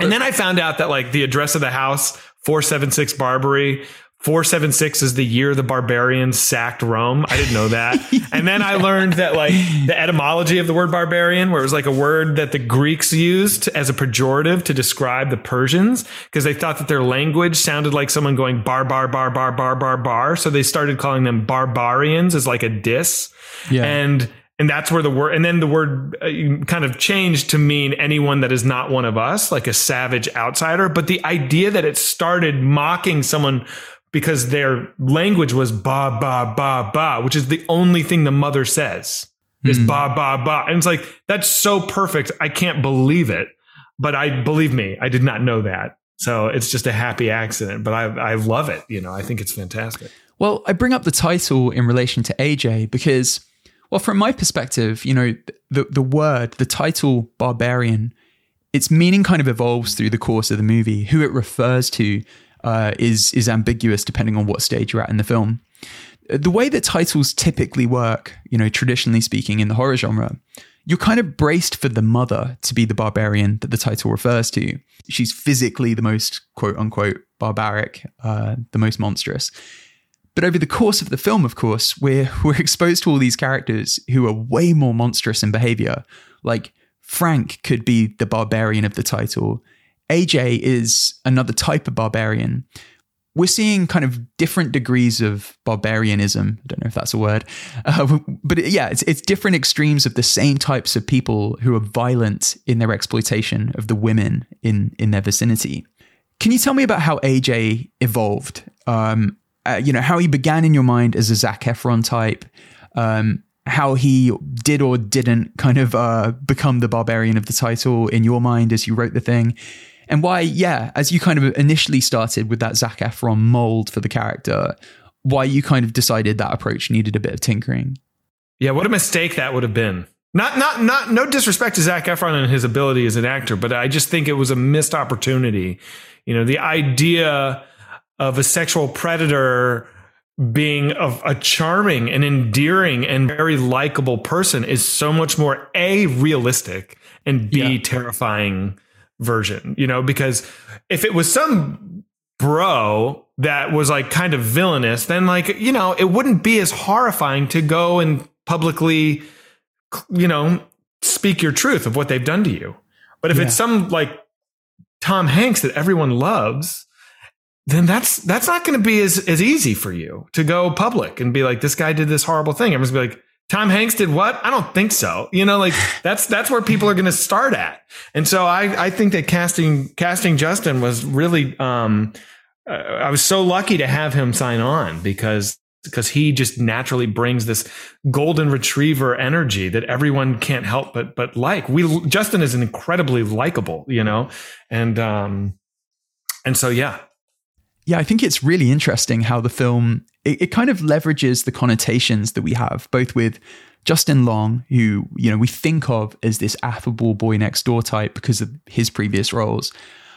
B: And then I found out that like the address of the house, 476 Barbary, 476 is the year the barbarians sacked Rome. I didn't know that. and then I learned that like the etymology of the word barbarian, where it was like a word that the Greeks used as a pejorative to describe the Persians because they thought that their language sounded like someone going bar, bar, bar, bar, bar, bar, bar. So they started calling them barbarians as like a diss. Yeah. And and that's where the word and then the word uh, kind of changed to mean anyone that is not one of us like a savage outsider but the idea that it started mocking someone because their language was ba ba ba ba, which is the only thing the mother says is mm. ba ba ba, and it's like that's so perfect. I can't believe it, but I believe me, I did not know that. So it's just a happy accident, but I I love it. You know, I think it's fantastic.
A: Well, I bring up the title in relation to AJ because, well, from my perspective, you know, the the word, the title barbarian, its meaning kind of evolves through the course of the movie. Who it refers to uh, is is ambiguous depending on what stage you're at in the film. The way that titles typically work, you know, traditionally speaking in the horror genre, you're kind of braced for the mother to be the barbarian that the title refers to. She's physically the most quote unquote barbaric, uh, the most monstrous. But over the course of the film, of course, we're we're exposed to all these characters who are way more monstrous in behavior. Like Frank could be the barbarian of the title. AJ is another type of barbarian. We're seeing kind of different degrees of barbarianism. I don't know if that's a word, uh, but it, yeah, it's, it's different extremes of the same types of people who are violent in their exploitation of the women in in their vicinity. Can you tell me about how AJ evolved? Um, uh, you know, how he began in your mind as a Zac Efron type, um, how he did or didn't kind of uh, become the barbarian of the title in your mind as you wrote the thing, and why, yeah, as you kind of initially started with that Zac Efron mold for the character, why you kind of decided that approach needed a bit of tinkering.
B: Yeah, what a mistake that would have been. Not, not, not, no disrespect to Zac Efron and his ability as an actor, but I just think it was a missed opportunity. You know, the idea of a sexual predator being a, a charming and endearing and very likable person is so much more a realistic and b yeah. terrifying version, you know, because if it was some bro that was like kind of villainous, then like, you know, it wouldn't be as horrifying to go and publicly, you know, speak your truth of what they've done to you. But if yeah. it's some like Tom Hanks that everyone loves, then that's that's not going to be as as easy for you to go public and be like, this guy did this horrible thing. Everyone's gonna be like, Tom Hanks did what? I don't think so. You know, like that's that's where people are going to start at. And so I I think that casting casting Justin was really um uh, I was so lucky to have him sign on because because he just naturally brings this golden retriever energy that everyone can't help but but like. We Justin is an incredibly likable, you know, and um and so yeah.
A: Yeah, I think it's really interesting how the film it, it kind of leverages the connotations that we have, both with Justin Long, who you know we think of as this affable boy next door type because of his previous roles,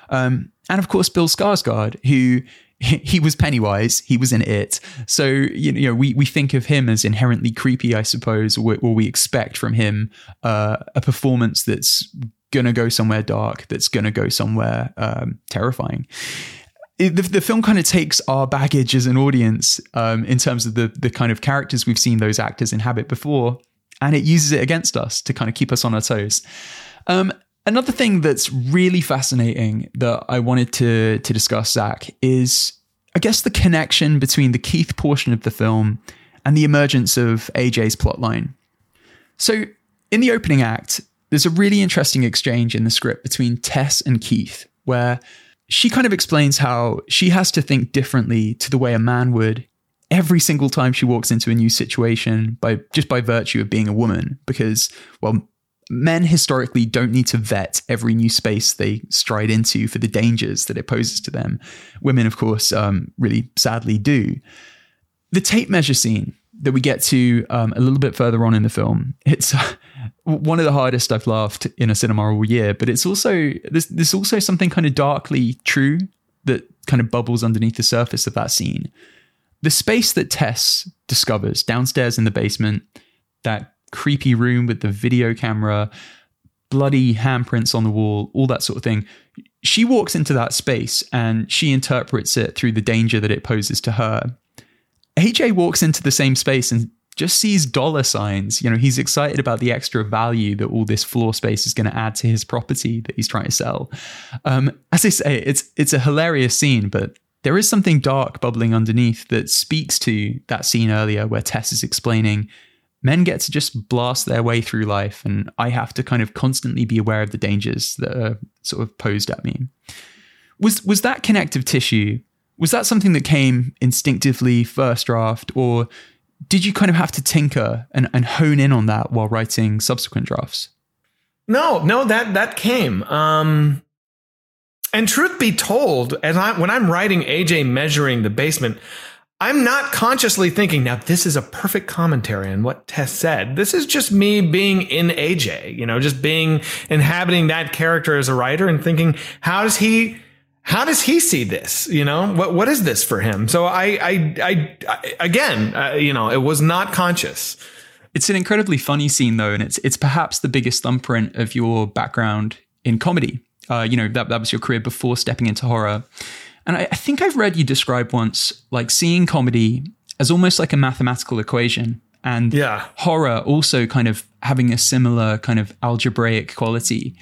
A: um, and of course Bill Skarsgård, who he was Pennywise, he was in it. So you know we we think of him as inherently creepy, I suppose, or, or we expect from him uh, a performance that's gonna go somewhere dark, that's gonna go somewhere um, terrifying it, the, the film kind of takes our baggage as an audience um, in terms of the the kind of characters we've seen those actors inhabit before, and it uses it against us to kind of keep us on our toes. Um, another thing that's really fascinating that I wanted to to discuss, Zach, is I guess the connection between the Keith portion of the film and the emergence of AJ's plotline. So, in the opening act, there's a really interesting exchange in the script between Tess and Keith, where she kind of explains how she has to think differently to the way a man would every single time she walks into a new situation by just by virtue of being a woman because well men historically don't need to vet every new space they stride into for the dangers that it poses to them women of course um, really sadly do the tape measure scene that we get to um, a little bit further on in the film. It's uh, one of the hardest I've laughed in a cinema all year, but it's also there's, there's also something kind of darkly true that kind of bubbles underneath the surface of that scene. The space that Tess discovers downstairs in the basement, that creepy room with the video camera, bloody handprints on the wall, all that sort of thing. she walks into that space and she interprets it through the danger that it poses to her. AJ walks into the same space and just sees dollar signs. You know, he's excited about the extra value that all this floor space is going to add to his property that he's trying to sell. Um, as I say, it's it's a hilarious scene, but there is something dark bubbling underneath that speaks to that scene earlier where Tess is explaining men get to just blast their way through life, and I have to kind of constantly be aware of the dangers that are sort of posed at me. Was was that connective tissue? Was that something that came instinctively first draft, or did you kind of have to tinker and, and hone in on that while writing subsequent drafts?
B: No, no, that that came. Um, and truth be told, as I when I'm writing AJ measuring the basement, I'm not consciously thinking now this is a perfect commentary on what Tess said. This is just me being in AJ, you know, just being inhabiting that character as a writer and thinking, how does he how does he see this? You know, what what is this for him? So I I I, I again, uh, you know, it was not conscious.
A: It's an incredibly funny scene though, and it's it's perhaps the biggest thumbprint of your background in comedy. Uh, you know, that that was your career before stepping into horror. And I, I think I've read you describe once like seeing comedy as almost like a mathematical equation and
B: yeah.
A: horror also kind of having a similar kind of algebraic quality.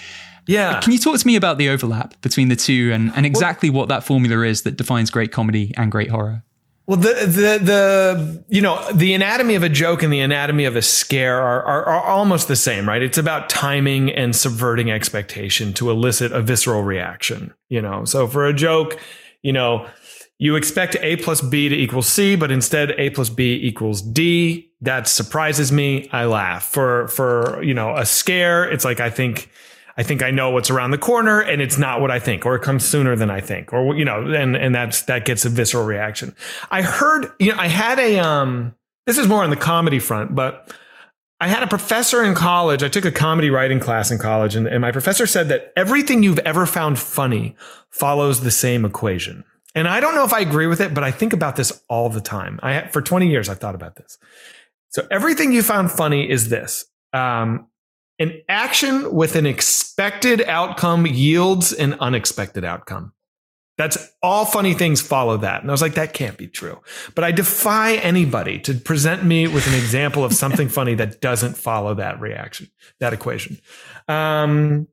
B: Yeah.
A: Can you talk to me about the overlap between the two and, and exactly well, what that formula is that defines great comedy and great horror?
B: Well, the, the, the, you know, the anatomy of a joke and the anatomy of a scare are, are, are, almost the same, right? It's about timing and subverting expectation to elicit a visceral reaction, you know? So for a joke, you know, you expect A plus B to equal C, but instead A plus B equals D. That surprises me. I laugh. For, for, you know, a scare, it's like, I think, I think I know what's around the corner and it's not what I think, or it comes sooner than I think, or, you know, and, and that's, that gets a visceral reaction. I heard, you know, I had a, um, this is more on the comedy front, but I had a professor in college. I took a comedy writing class in college and, and my professor said that everything you've ever found funny follows the same equation. And I don't know if I agree with it, but I think about this all the time. I, for 20 years, I've thought about this. So everything you found funny is this. Um, an action with an expected outcome yields an unexpected outcome. That's all funny things follow that. And I was like, that can't be true. But I defy anybody to present me with an example of something funny that doesn't follow that reaction, that equation. Um,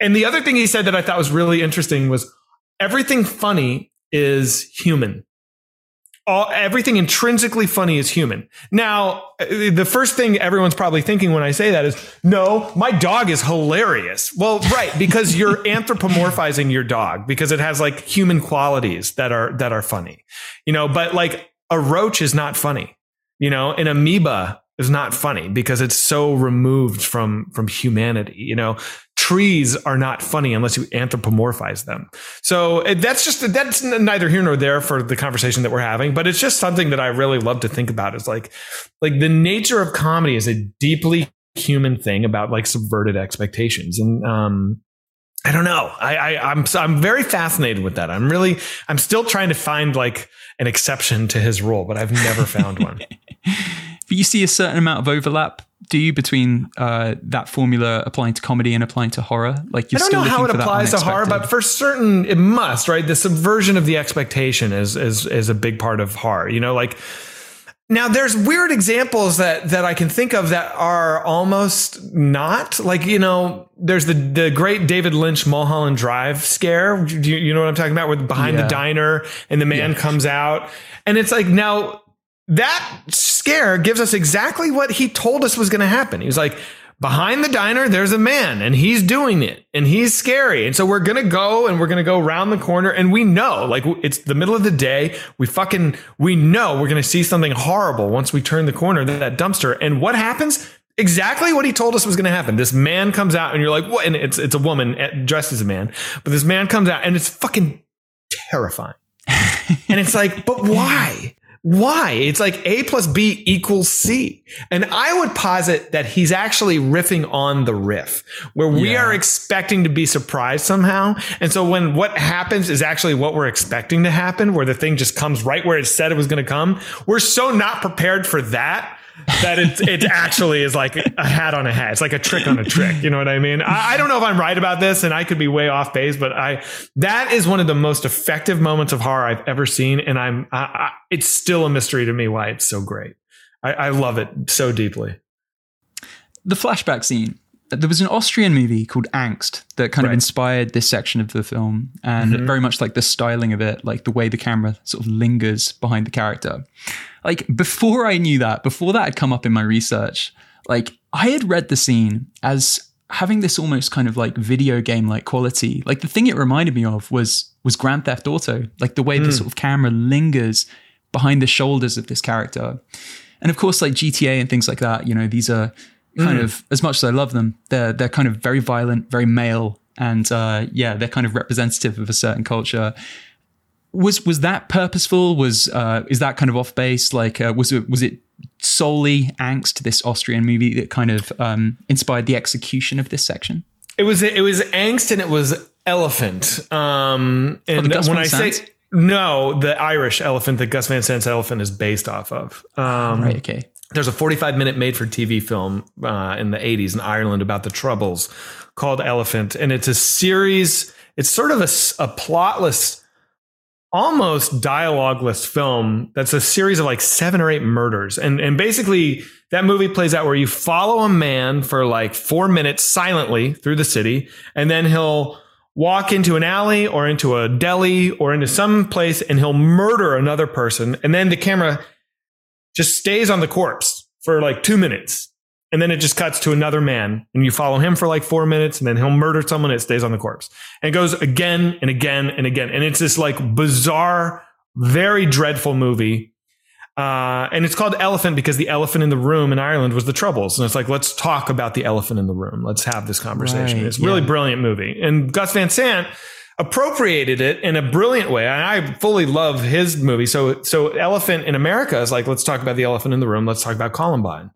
B: and the other thing he said that I thought was really interesting was everything funny is human all everything intrinsically funny is human. Now, the first thing everyone's probably thinking when I say that is, no, my dog is hilarious. Well, right, because you're anthropomorphizing your dog because it has like human qualities that are that are funny. You know, but like a roach is not funny. You know, an amoeba is not funny because it's so removed from from humanity you know trees are not funny unless you anthropomorphize them. So that's just that's neither here nor there for the conversation that we're having, but it's just something that I really love to think about. Is like like the nature of comedy is a deeply human thing about like subverted expectations and um I don't know. I, I I'm I'm very fascinated with that. I'm really I'm still trying to find like an exception to his rule, but I've never found one.
A: But you see a certain amount of overlap, do you, between uh, that formula applying to comedy and applying to horror? Like you're
B: I don't
A: still
B: know how it applies to horror, but for certain it must, right? The subversion of the expectation is is is a big part of horror. You know, like now there's weird examples that that I can think of that are almost not like you know there's the the great David Lynch Mulholland Drive scare. Do you, you know what I'm talking about? With behind yeah. the diner and the man yeah. comes out and it's like now that scare gives us exactly what he told us was going to happen. He was like, behind the diner, there's a man and he's doing it and he's scary. And so we're going to go and we're going to go around the corner and we know, like it's the middle of the day. We fucking, we know we're going to see something horrible once we turn the corner, that dumpster. And what happens? Exactly what he told us was going to happen. This man comes out and you're like, what? And it's, it's a woman eh, dressed as a man, but this man comes out and it's fucking terrifying. and it's like, but why? Why? It's like A plus B equals C. And I would posit that he's actually riffing on the riff where we yeah. are expecting to be surprised somehow. And so when what happens is actually what we're expecting to happen, where the thing just comes right where it said it was going to come, we're so not prepared for that that it it actually is like a hat on a hat. It's like a trick on a trick. You know what I mean? I, I don't know if I'm right about this, and I could be way off base, but I that is one of the most effective moments of horror I've ever seen, and I'm I, I, it's still a mystery to me why it's so great. I, I love it so deeply.
A: The flashback scene there was an Austrian movie called Angst that kind
B: Right.
A: of inspired this section of the film, and
B: Mhm.
A: very much like the styling of it, like the way the camera sort of lingers behind the character. Like before I knew that, before that had come up in my research, like I had read the scene as having this almost kind of like video game like quality. Like the thing it reminded me of was was Grand Theft Auto, like the way the sort of camera lingers behind the shoulders of this character. And of course, like GTA and things like that, you know, these are kind of as much as I love them, they're they're kind of very violent, very male, and uh, yeah, they're kind of representative of a certain culture. Was was that purposeful? Was uh, is that kind of off base? Like, uh, was it was it solely angst? This Austrian movie that kind of um, inspired the execution of this section.
B: It was it was angst and it was elephant. Um, and
A: the Gus
B: when I say no, the Irish elephant that Gus Van Sant's elephant is based off of. Um,
A: Right. Okay.
B: There's a 45 minute made for TV film uh, in the 80s in Ireland about the Troubles called Elephant. And it's a series, it's sort of a plotless, almost dialogueless film that's a series of like seven or eight murders. And, and basically, that movie plays out where you follow a man for like four minutes silently through the city, and then he'll walk into an alley or into a deli or into some place and he'll murder another person. And then the camera just stays on the corpse for like two minutes. And then it just cuts to another man and you follow him for like four minutes and then he'll murder someone and it stays on the corpse. And it goes again and again and again. And it's this like bizarre, very dreadful movie. Uh, and it's called Elephant because the elephant in the room in Ireland was the Troubles. And it's like, let's talk about the elephant in the room. Let's have this conversation.
A: Right,
B: it's a really brilliant movie. And Gus Van Sant appropriated it in a brilliant way. And I fully love his movie. So, so Elephant in America is like, let's talk about the elephant in the room. Let's talk about Columbine.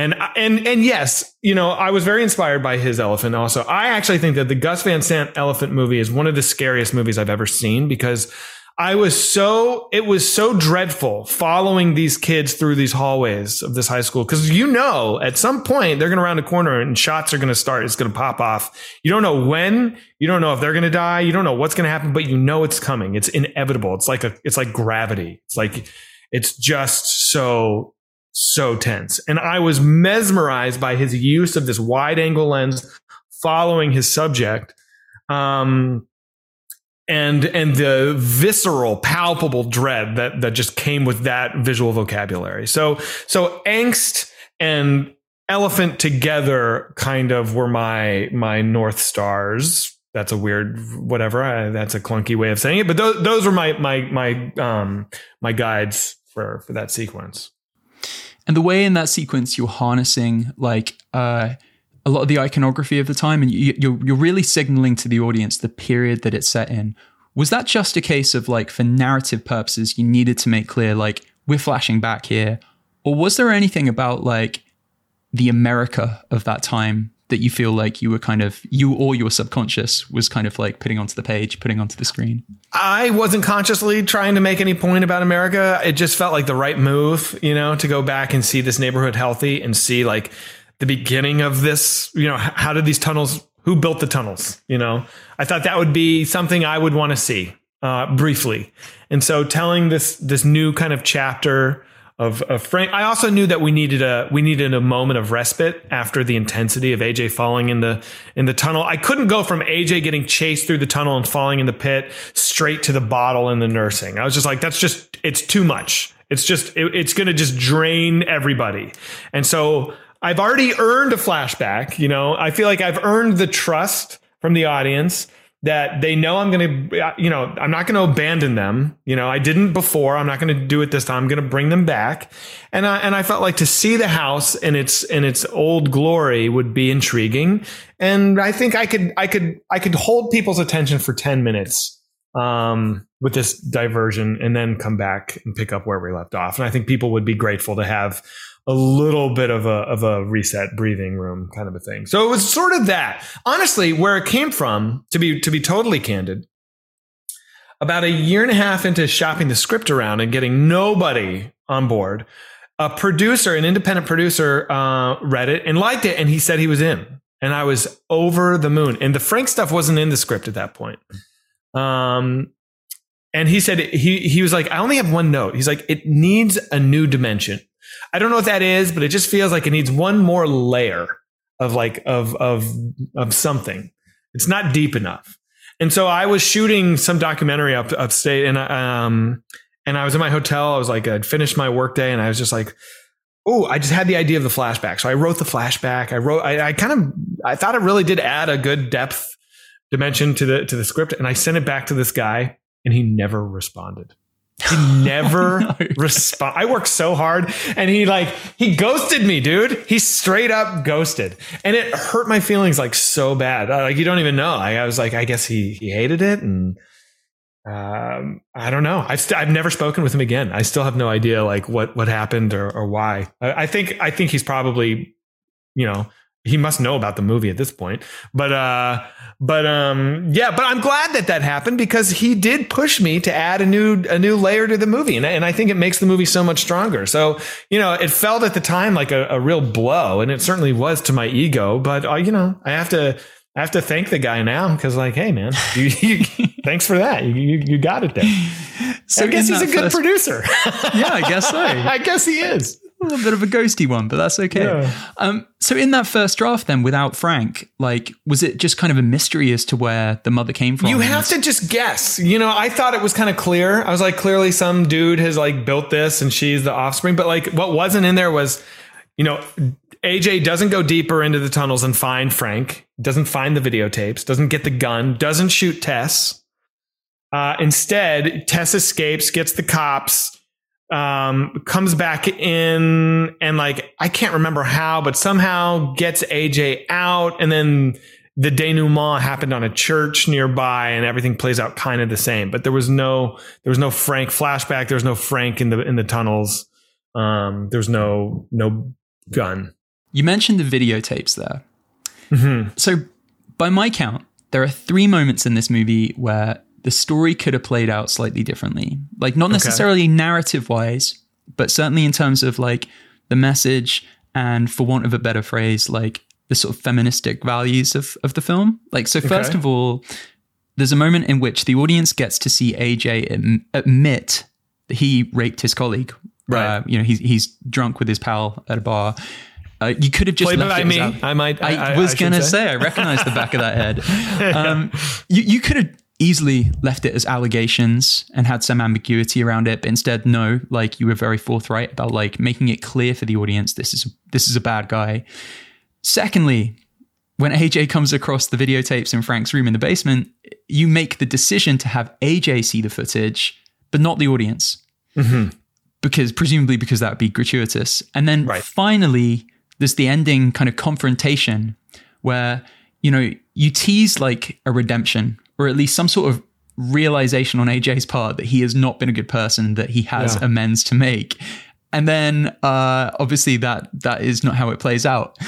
B: And, and, and yes, you know, I was very inspired by his elephant also. I actually think that the Gus Van Sant elephant movie is one of the scariest movies I've ever seen because I was so, it was so dreadful following these kids through these hallways of this high school. Cause you know, at some point they're going to round a corner and shots are going to start. It's going to pop off. You don't know when, you don't know if they're going to die. You don't know what's going to happen, but you know it's coming. It's inevitable. It's like a, it's like gravity. It's like, it's just so, so tense. And I was mesmerized by his use of this wide angle lens following his subject. Um, and and the visceral palpable dread that that just came with that visual vocabulary so so angst and elephant together kind of were my my north stars that's a weird whatever I, that's a clunky way of saying it but those those were my my my um my guides for for that sequence
A: and the way in that sequence you're harnessing like uh, a lot of the iconography of the time, and you, you're you're really signaling to the audience the period that it's set in. Was that just a case of like, for narrative purposes, you needed to make clear like we're flashing back here, or was there anything about like the America of that time that you feel like you were kind of you or your subconscious was kind of like putting onto the page, putting onto the screen?
B: I wasn't consciously trying to make any point about America. It just felt like the right move, you know, to go back and see this neighborhood healthy and see like the beginning of this, you know, how did these tunnels, who built the tunnels, you know? I thought that would be something I would want to see uh, briefly. And so telling this this new kind of chapter of, of Frank, I also knew that we needed a we needed a moment of respite after the intensity of AJ falling in the in the tunnel. I couldn't go from AJ getting chased through the tunnel and falling in the pit straight to the bottle and the nursing. I was just like, that's just it's too much. It's just it, it's going to just drain everybody. And so I've already earned a flashback. You know, I feel like I've earned the trust from the audience that they know I'm going to, you know, I'm not going to abandon them. You know, I didn't before. I'm not going to do it this time. I'm going to bring them back. And I, and I felt like to see the house in its, in its old glory would be intriguing. And I think I could, I could, I could hold people's attention for 10 minutes, um, with this diversion and then come back and pick up where we left off. And I think people would be grateful to have a little bit of a of a reset breathing room kind of a thing. So it was sort of that. Honestly, where it came from, to be to be totally candid, about a year and a half into shopping the script around and getting nobody on board, a producer, an independent producer, uh, read it and liked it, and he said he was in, and I was over the moon. And the Frank stuff wasn't in the script at that point. Um, and he said he he was like, I only have one note. He's like, it needs a new dimension. I don't know what that is, but it just feels like it needs one more layer of like of of of something. It's not deep enough. And so I was shooting some documentary up upstate, and um, and I was in my hotel. I was like, I'd finished my workday, and I was just like, oh, I just had the idea of the flashback. So I wrote the flashback. I wrote, I, I kind of, I thought it really did add a good depth dimension to the to the script, and I sent it back to this guy, and he never responded. He never no. respond. I worked so hard and he like, he ghosted me, dude. He straight up ghosted and it hurt my feelings like so bad. Like you don't even know. I, I was like, I guess he, he hated it. And, um, I don't know. I've, st- I've never spoken with him again. I still have no idea like what, what happened or, or why. I, I think, I think he's probably, you know, he must know about the movie at this point. But uh but um yeah, but I'm glad that that happened because he did push me to add a new a new layer to the movie and and I think it makes the movie so much stronger. So, you know, it felt at the time like a, a real blow and it certainly was to my ego, but uh, you know, I have to I have to thank the guy now because, like, hey, man, you, you, thanks for that. You, you, you got it there. So I guess he's a good first, producer.
A: yeah, I guess so.
B: I guess he is
A: a little bit of a ghosty one, but that's okay. Yeah. Um, so in that first draft, then without Frank, like, was it just kind of a mystery as to where the mother came from?
B: You have to just guess. You know, I thought it was kind of clear. I was like, clearly some dude has like built this, and she's the offspring. But like, what wasn't in there was, you know, AJ doesn't go deeper into the tunnels and find Frank. Doesn't find the videotapes. Doesn't get the gun. Doesn't shoot Tess. Uh, instead, Tess escapes, gets the cops um, comes back in and like I can't remember how, but somehow gets AJ out, and then the denouement happened on a church nearby, and everything plays out kind of the same. But there was no there was no Frank flashback. There was no Frank in the in the tunnels. Um, there's no no gun.
A: You mentioned the videotapes there. Mm-hmm. So, by my count, there are three moments in this movie where the story could have played out slightly differently. Like not necessarily okay. narrative wise, but certainly in terms of like the message and for want of a better phrase, like the sort of feministic values of, of the film. Like, so first okay. of all, there's a moment in which the audience gets to see AJ admit that he raped his colleague. Right. Uh, you know, he's, he's drunk with his pal at a bar. Uh, you could have just
B: Played
A: left
B: by
A: it
B: me. I might.
A: I, I was I gonna say. say. I recognize the back of that head. Um, you, you could have easily left it as allegations and had some ambiguity around it but instead no like you were very forthright about like making it clear for the audience this is this is a bad guy secondly when AJ comes across the videotapes in Frank's room in the basement you make the decision to have AJ see the footage but not the audience mm-hmm. because presumably because that would be gratuitous and then right. finally there's the ending kind of confrontation where you know you tease like a redemption or at least some sort of realization on AJ's part that he has not been a good person, that he has yeah. amends to make. And then uh, obviously that that is not how it plays out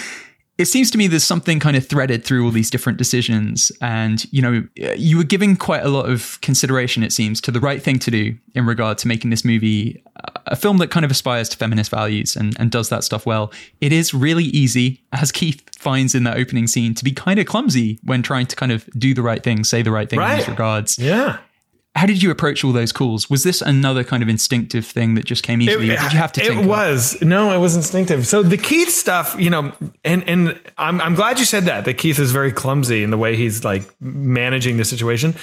A: it seems to me there's something kind of threaded through all these different decisions and you know uh, you were giving quite a lot of consideration it seems to the right thing to do in regard to making this movie uh, a film that kind of aspires to feminist values and, and does that stuff well. It is really easy as keith finds in that opening scene to be kind of clumsy when trying to kind of do the right thing say the right thing right. in these regards.
B: Yeah
A: how did you approach all those calls? Was this another kind of instinctive thing that just came easily? It, did you have to?
B: It was no, it was instinctive. So the Keith stuff, you know, and and I'm I'm glad you said that. That Keith is very clumsy in the way he's like managing the situation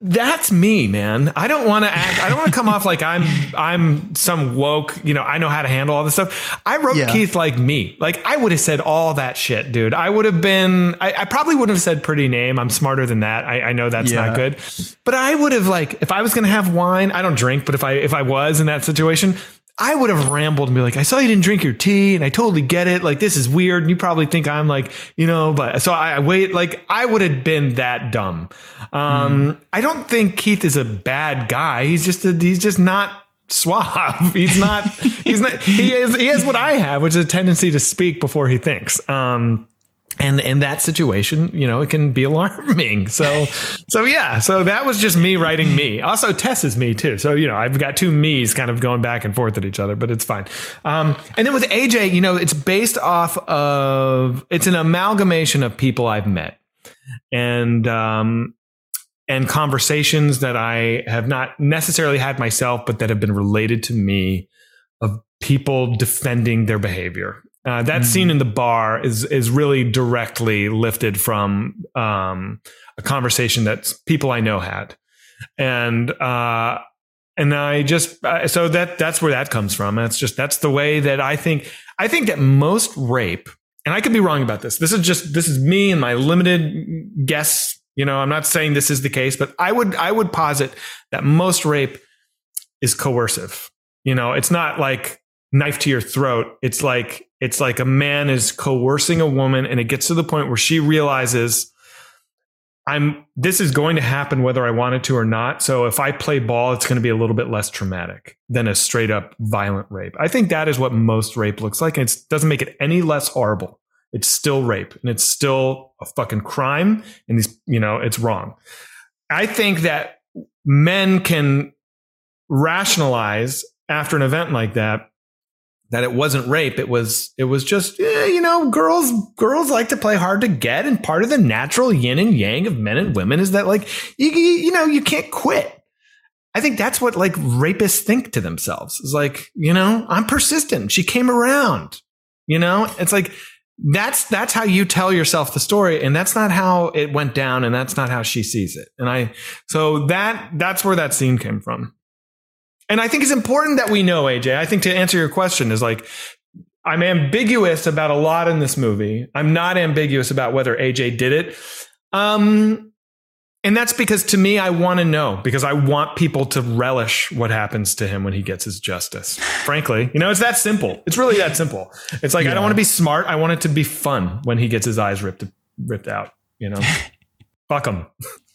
B: that's me, man. I don't want to act. I don't want to come off like I'm I'm some woke. You know, I know how to handle all this stuff. I wrote yeah. Keith like me. Like I would have said all that shit, dude. I would have been. I, I probably wouldn't have said pretty name. I'm smarter than that. I, I know that's yeah. not good. But I would have like if I was gonna have wine. I don't drink, but if I if I was in that situation, I would have rambled and be like, I saw you didn't drink your tea and I totally get it. Like, this is weird. And you probably think I'm like, you know, but so I, I wait, like, I would have been that dumb. Um, mm. I don't think Keith is a bad guy. He's just, a, he's just not suave. He's not, he's not, he is, he has what I have, which is a tendency to speak before he thinks. Um, and in that situation, you know, it can be alarming. So, so yeah, so that was just me writing me. Also, Tess is me too. So, you know, I've got two me's kind of going back and forth at each other, but it's fine. Um, and then with AJ, you know, it's based off of, it's an amalgamation of people I've met and, um, and conversations that I have not necessarily had myself, but that have been related to me of people defending their behavior uh, that mm. scene in the bar is is really directly lifted from um, a conversation that people I know had, and uh, and I just uh, so that that's where that comes from. That's just that's the way that I think. I think that most rape, and I could be wrong about this. This is just this is me and my limited guess. You know, I'm not saying this is the case, but I would I would posit that most rape is coercive. You know, it's not like knife to your throat. It's like it's like a man is coercing a woman and it gets to the point where she realizes I'm this is going to happen whether I want it to or not. So if I play ball, it's going to be a little bit less traumatic than a straight up violent rape. I think that is what most rape looks like. And it doesn't make it any less horrible. It's still rape and it's still a fucking crime. And these, you know, it's wrong. I think that men can rationalize after an event like that that it wasn't rape. It was it was just eh, you know girls girls like to play hard to get, and part of the natural yin and yang of men and women is that like you you know you can't quit. I think that's what like rapists think to themselves. It's like you know I'm persistent. She came around. You know it's like that's that's how you tell yourself the story and that's not how it went down and that's not how she sees it and i so that that's where that scene came from and I think it's important that we know, AJ. I think to answer your question is like, I'm ambiguous about a lot in this movie. I'm not ambiguous about whether AJ did it. Um, and that's because to me, I want to know because I want people to relish what happens to him when he gets his justice. Frankly, you know, it's that simple. It's really that simple. It's like, yeah. I don't want to be smart. I want it to be fun when he gets his eyes ripped, ripped out, you know, fuck him.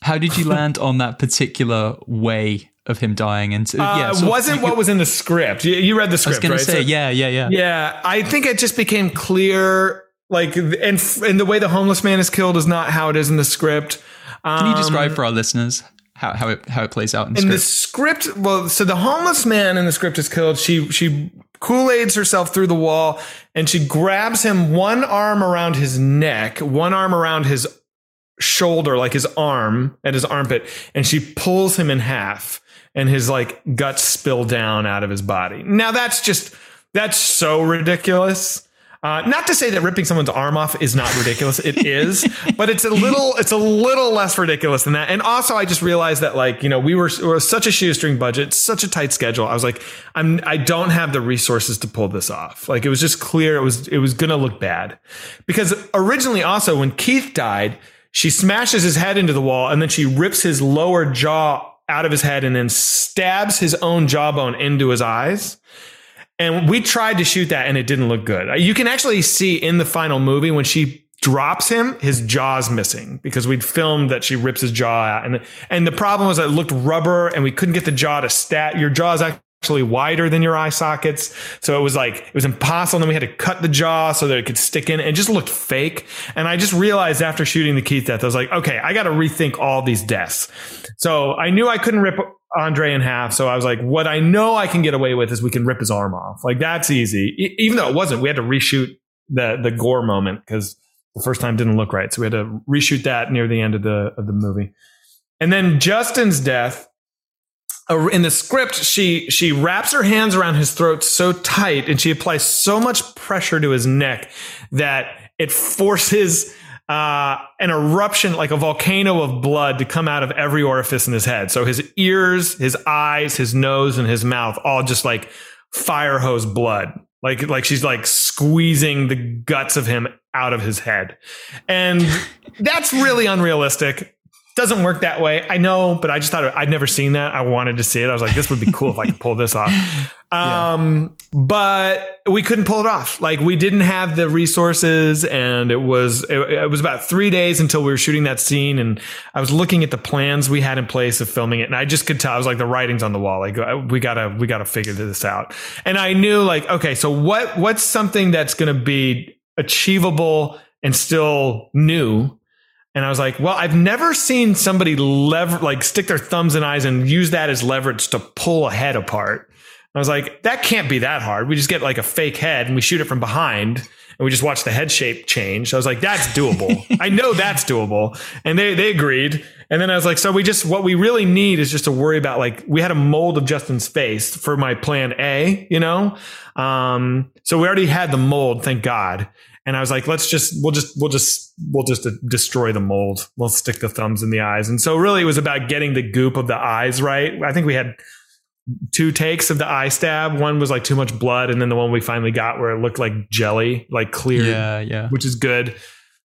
A: How did you land on that particular way of him dying? And
B: uh, yeah so wasn't what was in the script. You, you read the script
A: I was
B: right?
A: say, so, yeah yeah yeah.
B: Yeah i think it just became clear like and and the way the homeless man is killed is not how it is in the script.
A: Um, can you describe um, for our listeners how, how it how it plays out in,
B: in
A: the
B: script? the script well so the homeless man in the script is killed. She she kool-aids herself through the wall and she grabs him one arm around his neck one arm around his shoulder like his arm at his armpit and she pulls him in half and his like guts spill down out of his body. Now that's just that's so ridiculous. Uh, not to say that ripping someone's arm off is not ridiculous. It is, but it's a little, it's a little less ridiculous than that. And also, I just realized that, like, you know, we were, we were such a shoestring budget, such a tight schedule. I was like, I'm, I don't have the resources to pull this off. Like, it was just clear it was, it was going to look bad because originally, also, when Keith died, she smashes his head into the wall and then she rips his lower jaw out of his head and then stabs his own jawbone into his eyes. And we tried to shoot that and it didn't look good. You can actually see in the final movie when she drops him, his jaw's missing because we'd filmed that she rips his jaw out. And, and the problem was that it looked rubber and we couldn't get the jaw to stat. Your jaw's actually actually wider than your eye sockets. So it was like, it was impossible. And then we had to cut the jaw so that it could stick in. It just looked fake. And I just realized after shooting the Keith death, I was like, okay, I got to rethink all these deaths. So I knew I couldn't rip Andre in half. So I was like, what I know I can get away with is we can rip his arm off. Like that's easy. E- even though it wasn't, we had to reshoot the, the gore moment because the first time didn't look right. So we had to reshoot that near the end of the, of the movie. And then Justin's death, in the script, she she wraps her hands around his throat so tight, and she applies so much pressure to his neck that it forces uh, an eruption, like a volcano of blood, to come out of every orifice in his head. So his ears, his eyes, his nose, and his mouth all just like fire hose blood. Like like she's like squeezing the guts of him out of his head, and that's really unrealistic doesn't work that way. I know, but I just thought I'd never seen that. I wanted to see it. I was like, this would be cool if I could pull this off. Um, yeah. but we couldn't pull it off. Like we didn't have the resources and it was, it, it, was about three days until we were shooting that scene. And I was looking at the plans we had in place of filming it. And I just could tell, I was like, the writing's on the wall. Like uh, we gotta, we gotta figure this out. And I knew like, okay, so what, what's something that's going to be achievable and still new. And I was like, well, I've never seen somebody lever like stick their thumbs in eyes and use that as leverage to pull a head apart. I was like, that can't be that hard. We just get like a fake head and we shoot it from behind and we just watch the head shape change. I was like, that's doable. I know that's doable. And they, they agreed. And then I was like, so we just, what we really need is just to worry about like, we had a mold of Justin's face for my plan A, you know? Um, so we already had the mold, thank God. And I was like, let's just, we'll just, we'll just, we'll just destroy the mold. We'll stick the thumbs in the eyes. And so really it was about getting the goop of the eyes right. I think we had two takes of the eye stab. One was like too much blood. And then the one we finally got where it looked like jelly, like clear.
A: Yeah. Yeah.
B: Which is good.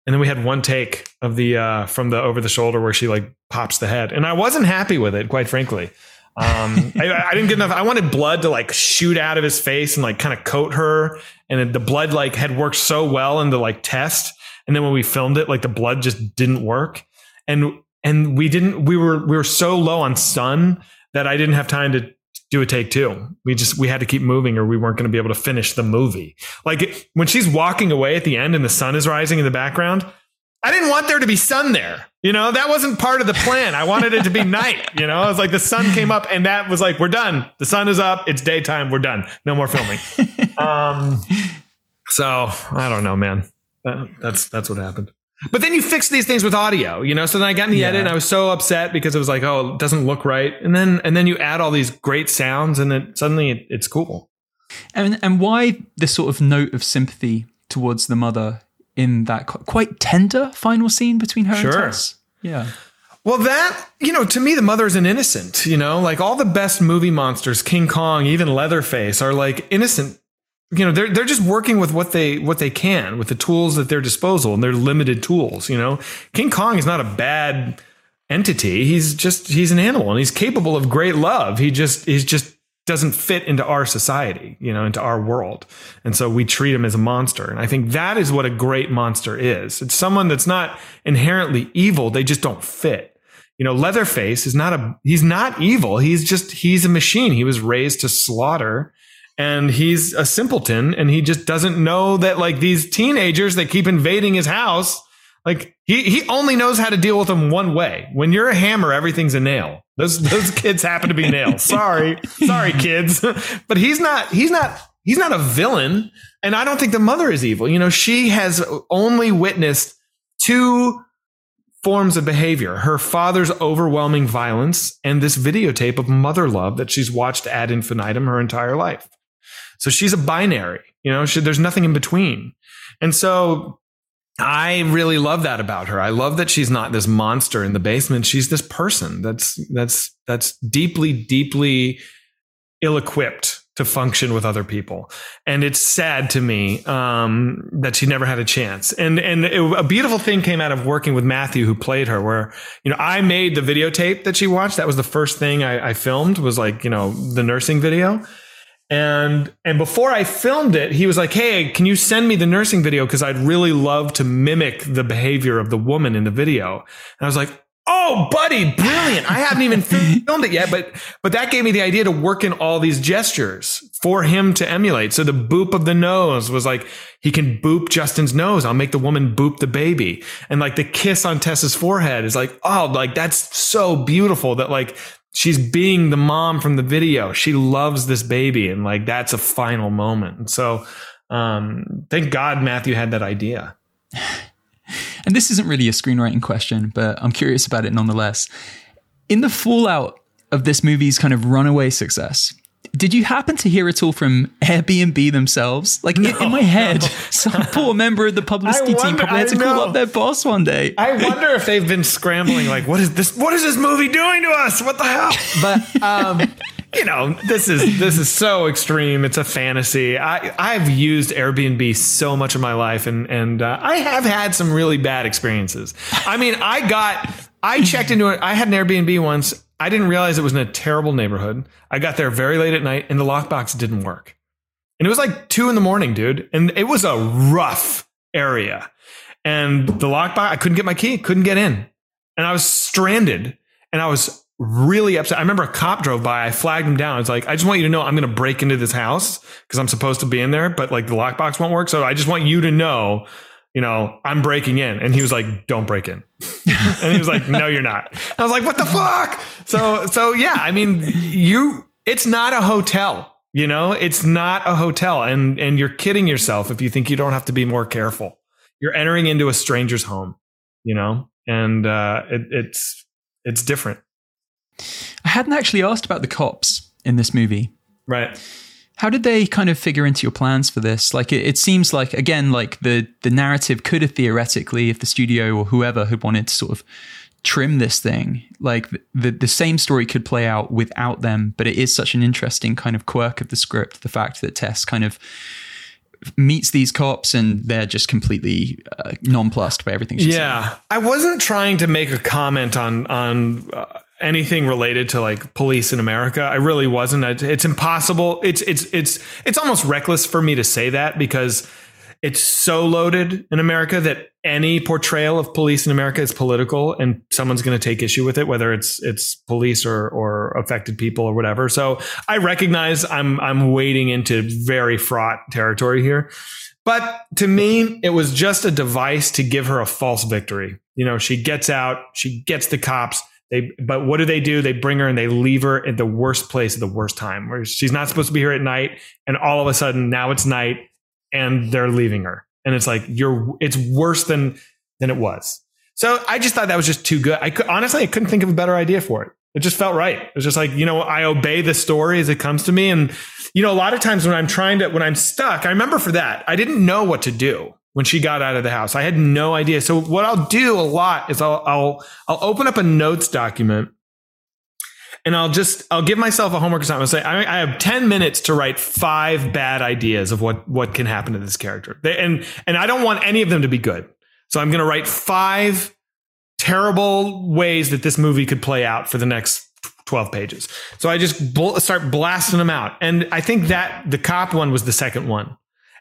B: And then we had one take of the, uh, from the over the shoulder where she like pops the head. And I wasn't happy with it, quite frankly. Um, I, I, didn't get enough. I wanted blood to like shoot out of his face and like kind of coat her. And the blood like had worked so well in the like test. And then when we filmed it, like the blood just didn't work. And, and we didn't, we were, we were so low on sun that I didn't have time to do a take two. We just, we had to keep moving or we weren't going to be able to finish the movie. Like when she's walking away at the end and the sun is rising in the background, I didn't want there to be sun there. You know, that wasn't part of the plan. I wanted it to be night. You know, I was like, the sun came up and that was like, we're done. The sun is up. It's daytime. We're done. No more filming. um, so I don't know, man. That, that's, that's what happened. But then you fix these things with audio, you know? So then I got in the yeah. edit and I was so upset because it was like, oh, it doesn't look right. And then, and then you add all these great sounds and then suddenly it, it's cool.
A: And, and why this sort of note of sympathy towards the mother in that quite tender final scene between her sure. and Tess. Yeah.
B: Well, that, you know, to me, the mother is an innocent, you know, like all the best movie monsters, King Kong, even Leatherface are like innocent. You know, they're, they're just working with what they, what they can with the tools at their disposal and their limited tools, you know, King Kong is not a bad entity. He's just, he's an animal and he's capable of great love. He just, he's just doesn't fit into our society, you know, into our world. And so we treat him as a monster. And I think that is what a great monster is. It's someone that's not inherently evil. They just don't fit. You know, Leatherface is not a, he's not evil. He's just, he's a machine. He was raised to slaughter and he's a simpleton and he just doesn't know that like these teenagers that keep invading his house like he he only knows how to deal with them one way. When you're a hammer, everything's a nail. Those those kids happen to be nails. Sorry, sorry, kids. but he's not. He's not. He's not a villain. And I don't think the mother is evil. You know, she has only witnessed two forms of behavior her father's overwhelming violence and this videotape of mother love that she's watched ad infinitum her entire life. So she's a binary, you know, she, there's nothing in between. And so I really love that about her. I love that she's not this monster in the basement. She's this person that's that's that's deeply, deeply ill-equipped to function with other people. And it's sad to me um, that she never had a chance. And and it, a beautiful thing came out of working with Matthew, who played her, where you know I made the videotape that she watched. That was the first thing I, I filmed was like you know the nursing video and and before I filmed it, he was like, "Hey, can you send me the nursing video because I'd really love to mimic the behavior of the woman in the video." And I was like, "Oh, buddy, brilliant! I haven't even filmed it yet, but but that gave me the idea to work in all these gestures for him to emulate. So the boop of the nose was like he can boop Justin's nose. I'll make the woman boop the baby, and like the kiss on Tess's forehead is like, oh, like that's so beautiful that like she's being the mom from the video. She loves this baby, and like that's a final moment. And so, um, thank God Matthew had that idea.
A: And this isn't really a screenwriting question, but I'm curious about it nonetheless. In the fallout of this movie's kind of runaway success, did you happen to hear at all from Airbnb themselves? Like no, in my head, no. some poor member of the publicity wonder, team probably had to call up their boss one day.
B: I wonder if they've been scrambling, like, what is this? What is this movie doing to us? What the hell? But um, you know, this is this is so extreme. It's a fantasy. I I've used Airbnb so much of my life, and and uh, I have had some really bad experiences. I mean, I got I checked into it. I had an Airbnb once I didn't realize it was in a terrible neighborhood. I got there very late at night and the lockbox didn't work. And it was like two in the morning, dude. And it was a rough area. And the lockbox, I couldn't get my key, couldn't get in. And I was stranded and I was really upset. I remember a cop drove by. I flagged him down. It's like, I just want you to know I'm going to break into this house because I'm supposed to be in there, but like the lockbox won't work. So I just want you to know you know, I'm breaking in. And he was like, don't break in. and he was like, no, you're not. I was like, what the fuck? So, so yeah, I mean, you, it's not a hotel. You know, it's not a hotel and, and you're kidding yourself if you think you don't have to be more careful. You're entering into a stranger's home, you know, and, uh, it, it's, it's different.
A: I hadn't actually asked about the cops in this movie.
B: Right.
A: How did they kind of figure into your plans for this? Like, it, it, seems like again, like the the narrative could have theoretically, if the studio or whoever had wanted to sort of trim this thing, like the the same story could play out without them. But it is such an interesting kind of quirk of the script, the fact that Tess kind of meets these cops and they're just completely uh, nonplussed by everything.
B: yeah, saying. Yeah. I wasn't trying to make a comment on on. Uh, anything related to like police in America. I really wasn't. It's impossible. It's it's it's it's almost reckless for me to say that because it's so loaded in America that any portrayal of police in America is political and someone's going to take issue with it whether it's it's police or or affected people or whatever. So I recognize I'm I'm wading into very fraught territory here. But to me, it was just a device to give her a false victory. You know, she gets out, she gets the cops, they, but what do they do? They bring her and they leave her at the worst place at the worst time, where she's not supposed to be here at night, and all of a sudden now it's night, and they're leaving her, and it's like you're. It's worse than than it was. So I just thought that was just too good. I could, honestly, I couldn't think of a better idea for it. It just felt right. It was just like you know, I obey the story as it comes to me, and you know, a lot of times when I'm trying to when I'm stuck, I remember for that I didn't know what to do when she got out of the house. I had no idea. So what I'll do a lot is I'll I'll I'll open up a notes document and I'll just I'll give myself a homework assignment. I'll say I, I, have ten minutes to write five bad ideas of what what can happen to this character, they, and and I don't want any of them to be good. So I'm going to write five terrible ways that this movie could play out for the next 12 pages. So I just bl- start blasting them out, and I think that the cop one was the second one.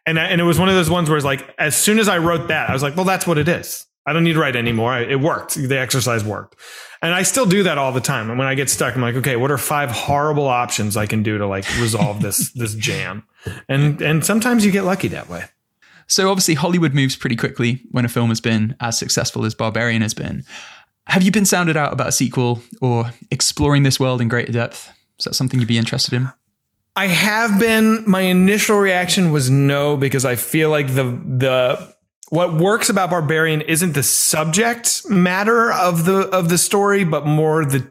B: And, and it was one of those ones where it's like, as soon as I wrote that, I was like, well, that's what it is. I don't need to write anymore. It worked. The exercise worked. And I still do that all the time. And when I get stuck, I'm like, okay, what are five horrible options I can do to like resolve this, this jam? And, and sometimes you get lucky that way.
A: So obviously Hollywood moves pretty quickly when a film has been as successful as Barbarian has been. Have you been sounded out about a sequel or exploring this world in greater depth? Is that something you'd be interested in?
B: I have been. My initial reaction was no because I feel like the the what works about Barbarian isn't the subject matter of the of the story, but more the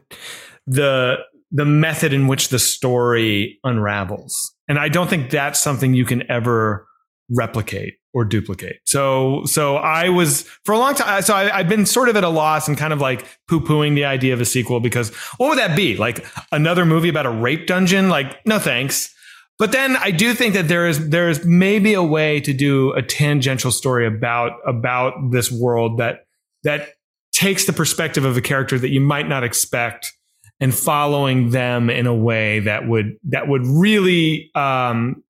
B: the the method in which the story unravels. And I don't think that's something you can ever replicate or duplicate. So, so I was for a long time. So I, have been sort of at a loss and kind of like poo pooing the idea of a sequel because what would that be? Like another movie about a rape dungeon? Like, no thanks. But then I do think that there is, there is maybe a way to do a tangential story about, about this world that, that takes the perspective of a character that you might not expect and following them in a way that would, that would really, um,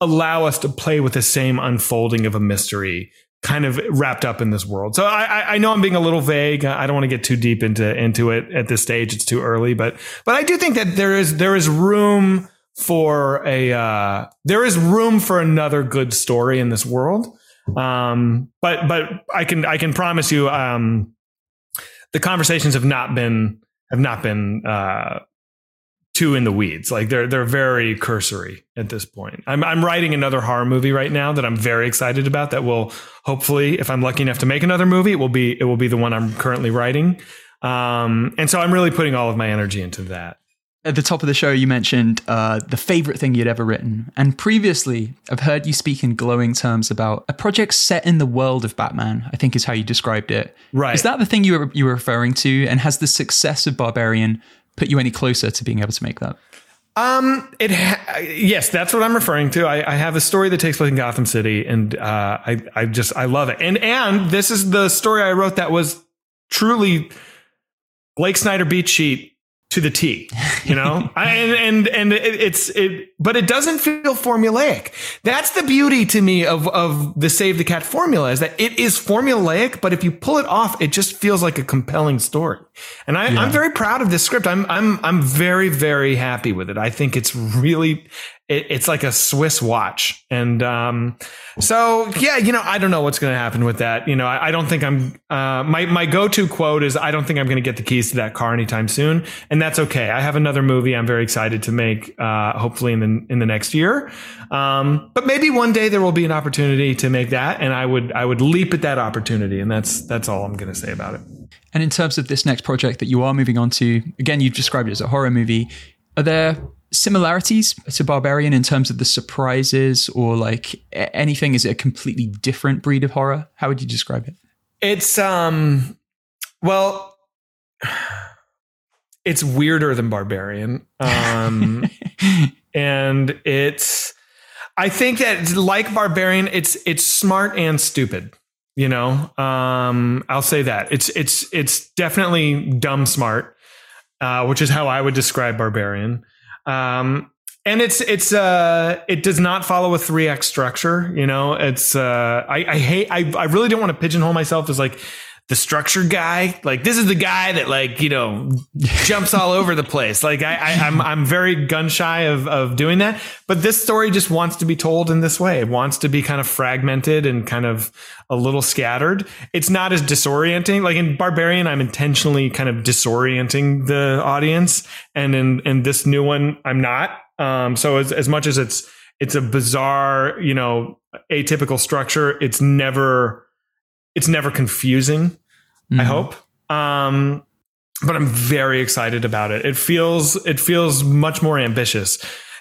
B: allow us to play with the same unfolding of a mystery kind of wrapped up in this world. So I, I know I'm being a little vague. I don't want to get too deep into into it at this stage. It's too early, but but I do think that there is there is room for a uh, there is room for another good story in this world. Um, but but I can I can promise you um, the conversations have not been have not been uh, too in the weeds. Like they're they're very cursory at this point. I'm I'm writing another horror movie right now that I'm very excited about. That will hopefully, if I'm lucky enough to make another movie, it will be it will be the one I'm currently writing. Um, and so I'm really putting all of my energy into that.
A: At the top of the show, you mentioned uh, the favorite thing you'd ever written, and previously, I've heard you speak in glowing terms about a project set in the world of Batman. I think is how you described it.
B: Right?
A: Is that the thing you were you were referring to? And has the success of Barbarian put you any closer to being able to make that?
B: Um, it ha- yes, that's what I'm referring to. I, I, have a story that takes place in Gotham City, and uh, I I just I love it. And and this is the story I wrote that was truly Blake Snyder beat sheet to the T, you know, and and and it, it's it, but it doesn't feel formulaic. That's the beauty to me of of the Save the Cat formula is that it is formulaic, but if you pull it off, it just feels like a compelling story. And I, yeah. I'm very proud of this script. I'm I'm I'm very very happy with it. I think it's really it, it's like a Swiss watch. And um, so, yeah, you know, I don't know what's going to happen with that. You know, I, I don't think I'm. Uh, my my go to quote is, "I don't think I'm going to get the keys to that car anytime soon," and that's okay. I have another movie I'm very excited to make, uh, hopefully in the in the next year. Um, but maybe one day there will be an opportunity to make that, and I would I would leap at that opportunity, and that's that's all I'm going to say about it.
A: And in terms of this next project that you are moving on to, again, you've described it as a horror movie. Are there similarities to Barbarian in terms of the surprises or like anything? Is it a completely different breed of horror? How would you describe it?
B: It's um well it's weirder than Barbarian. Um and it's I think that like Barbarian, it's it's smart and stupid. You know, um, I'll say that it's it's it's definitely dumb smart, uh, which is how I would describe Barbarian. Um, and it's it's uh it does not follow a three-act structure you know? It's uh i i hate i, I really don't want to pigeonhole myself as like the structure guy like this is the guy that like you know jumps all over the place. Like i, I am I'm, I'm very gun shy of of doing that. But this story just wants to be told in this way. It wants to be kind of fragmented and kind of a little scattered. It's not as disorienting. Like in barbarian i'm intentionally kind of disorienting the audience. And in in this new one i'm not. Um so as, as much as it's it's a bizarre you know atypical structure it's never it's never confusing. Mm-hmm. I hope. Um, but I'm very excited about it. It feels it feels much more ambitious.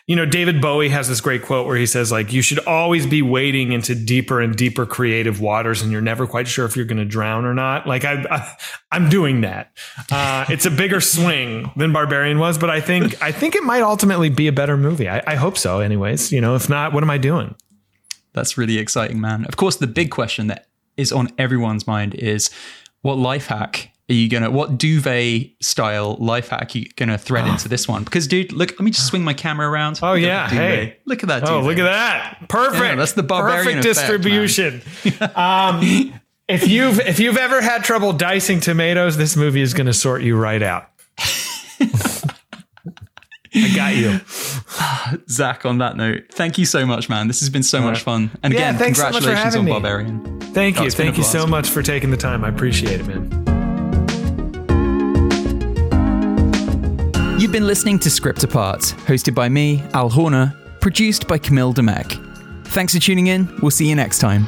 B: You know, David Bowie has this great quote where he says, like, you should always be wading into deeper and deeper creative waters, and you're never quite sure if you're going to drown or not. Like, I, I am doing that. Uh, it's a bigger swing than Barbarian was, but I think I think it might ultimately be a better movie. I, I hope so. Anyways, you know, if not, what am I doing?
A: That's really exciting, man. Of course, the big question that is on everyone's mind is what life hack are you gonna what duvet style life hack are you gonna thread oh. into this one? Because dude, look, let me just swing my camera around.
B: Oh look yeah, hey,
A: look at that.
B: Duvet. Oh, look at that, perfect. Yeah,
A: that's the barbarian
B: perfect effect, distribution. um, if you've if you've ever had trouble dicing tomatoes, this movie is gonna sort you right out. I got you.
A: Zach, on that note, thank you so much, man. This has been so much fun. And again, congratulations so on me. Barbarian.
B: Thank oh, you. Thank you so much for taking the time. I appreciate it, man.
A: You've been listening to Script Apart, hosted by me, Al Horner, produced by Camille Demek. Thanks for tuning in. We'll see you next time.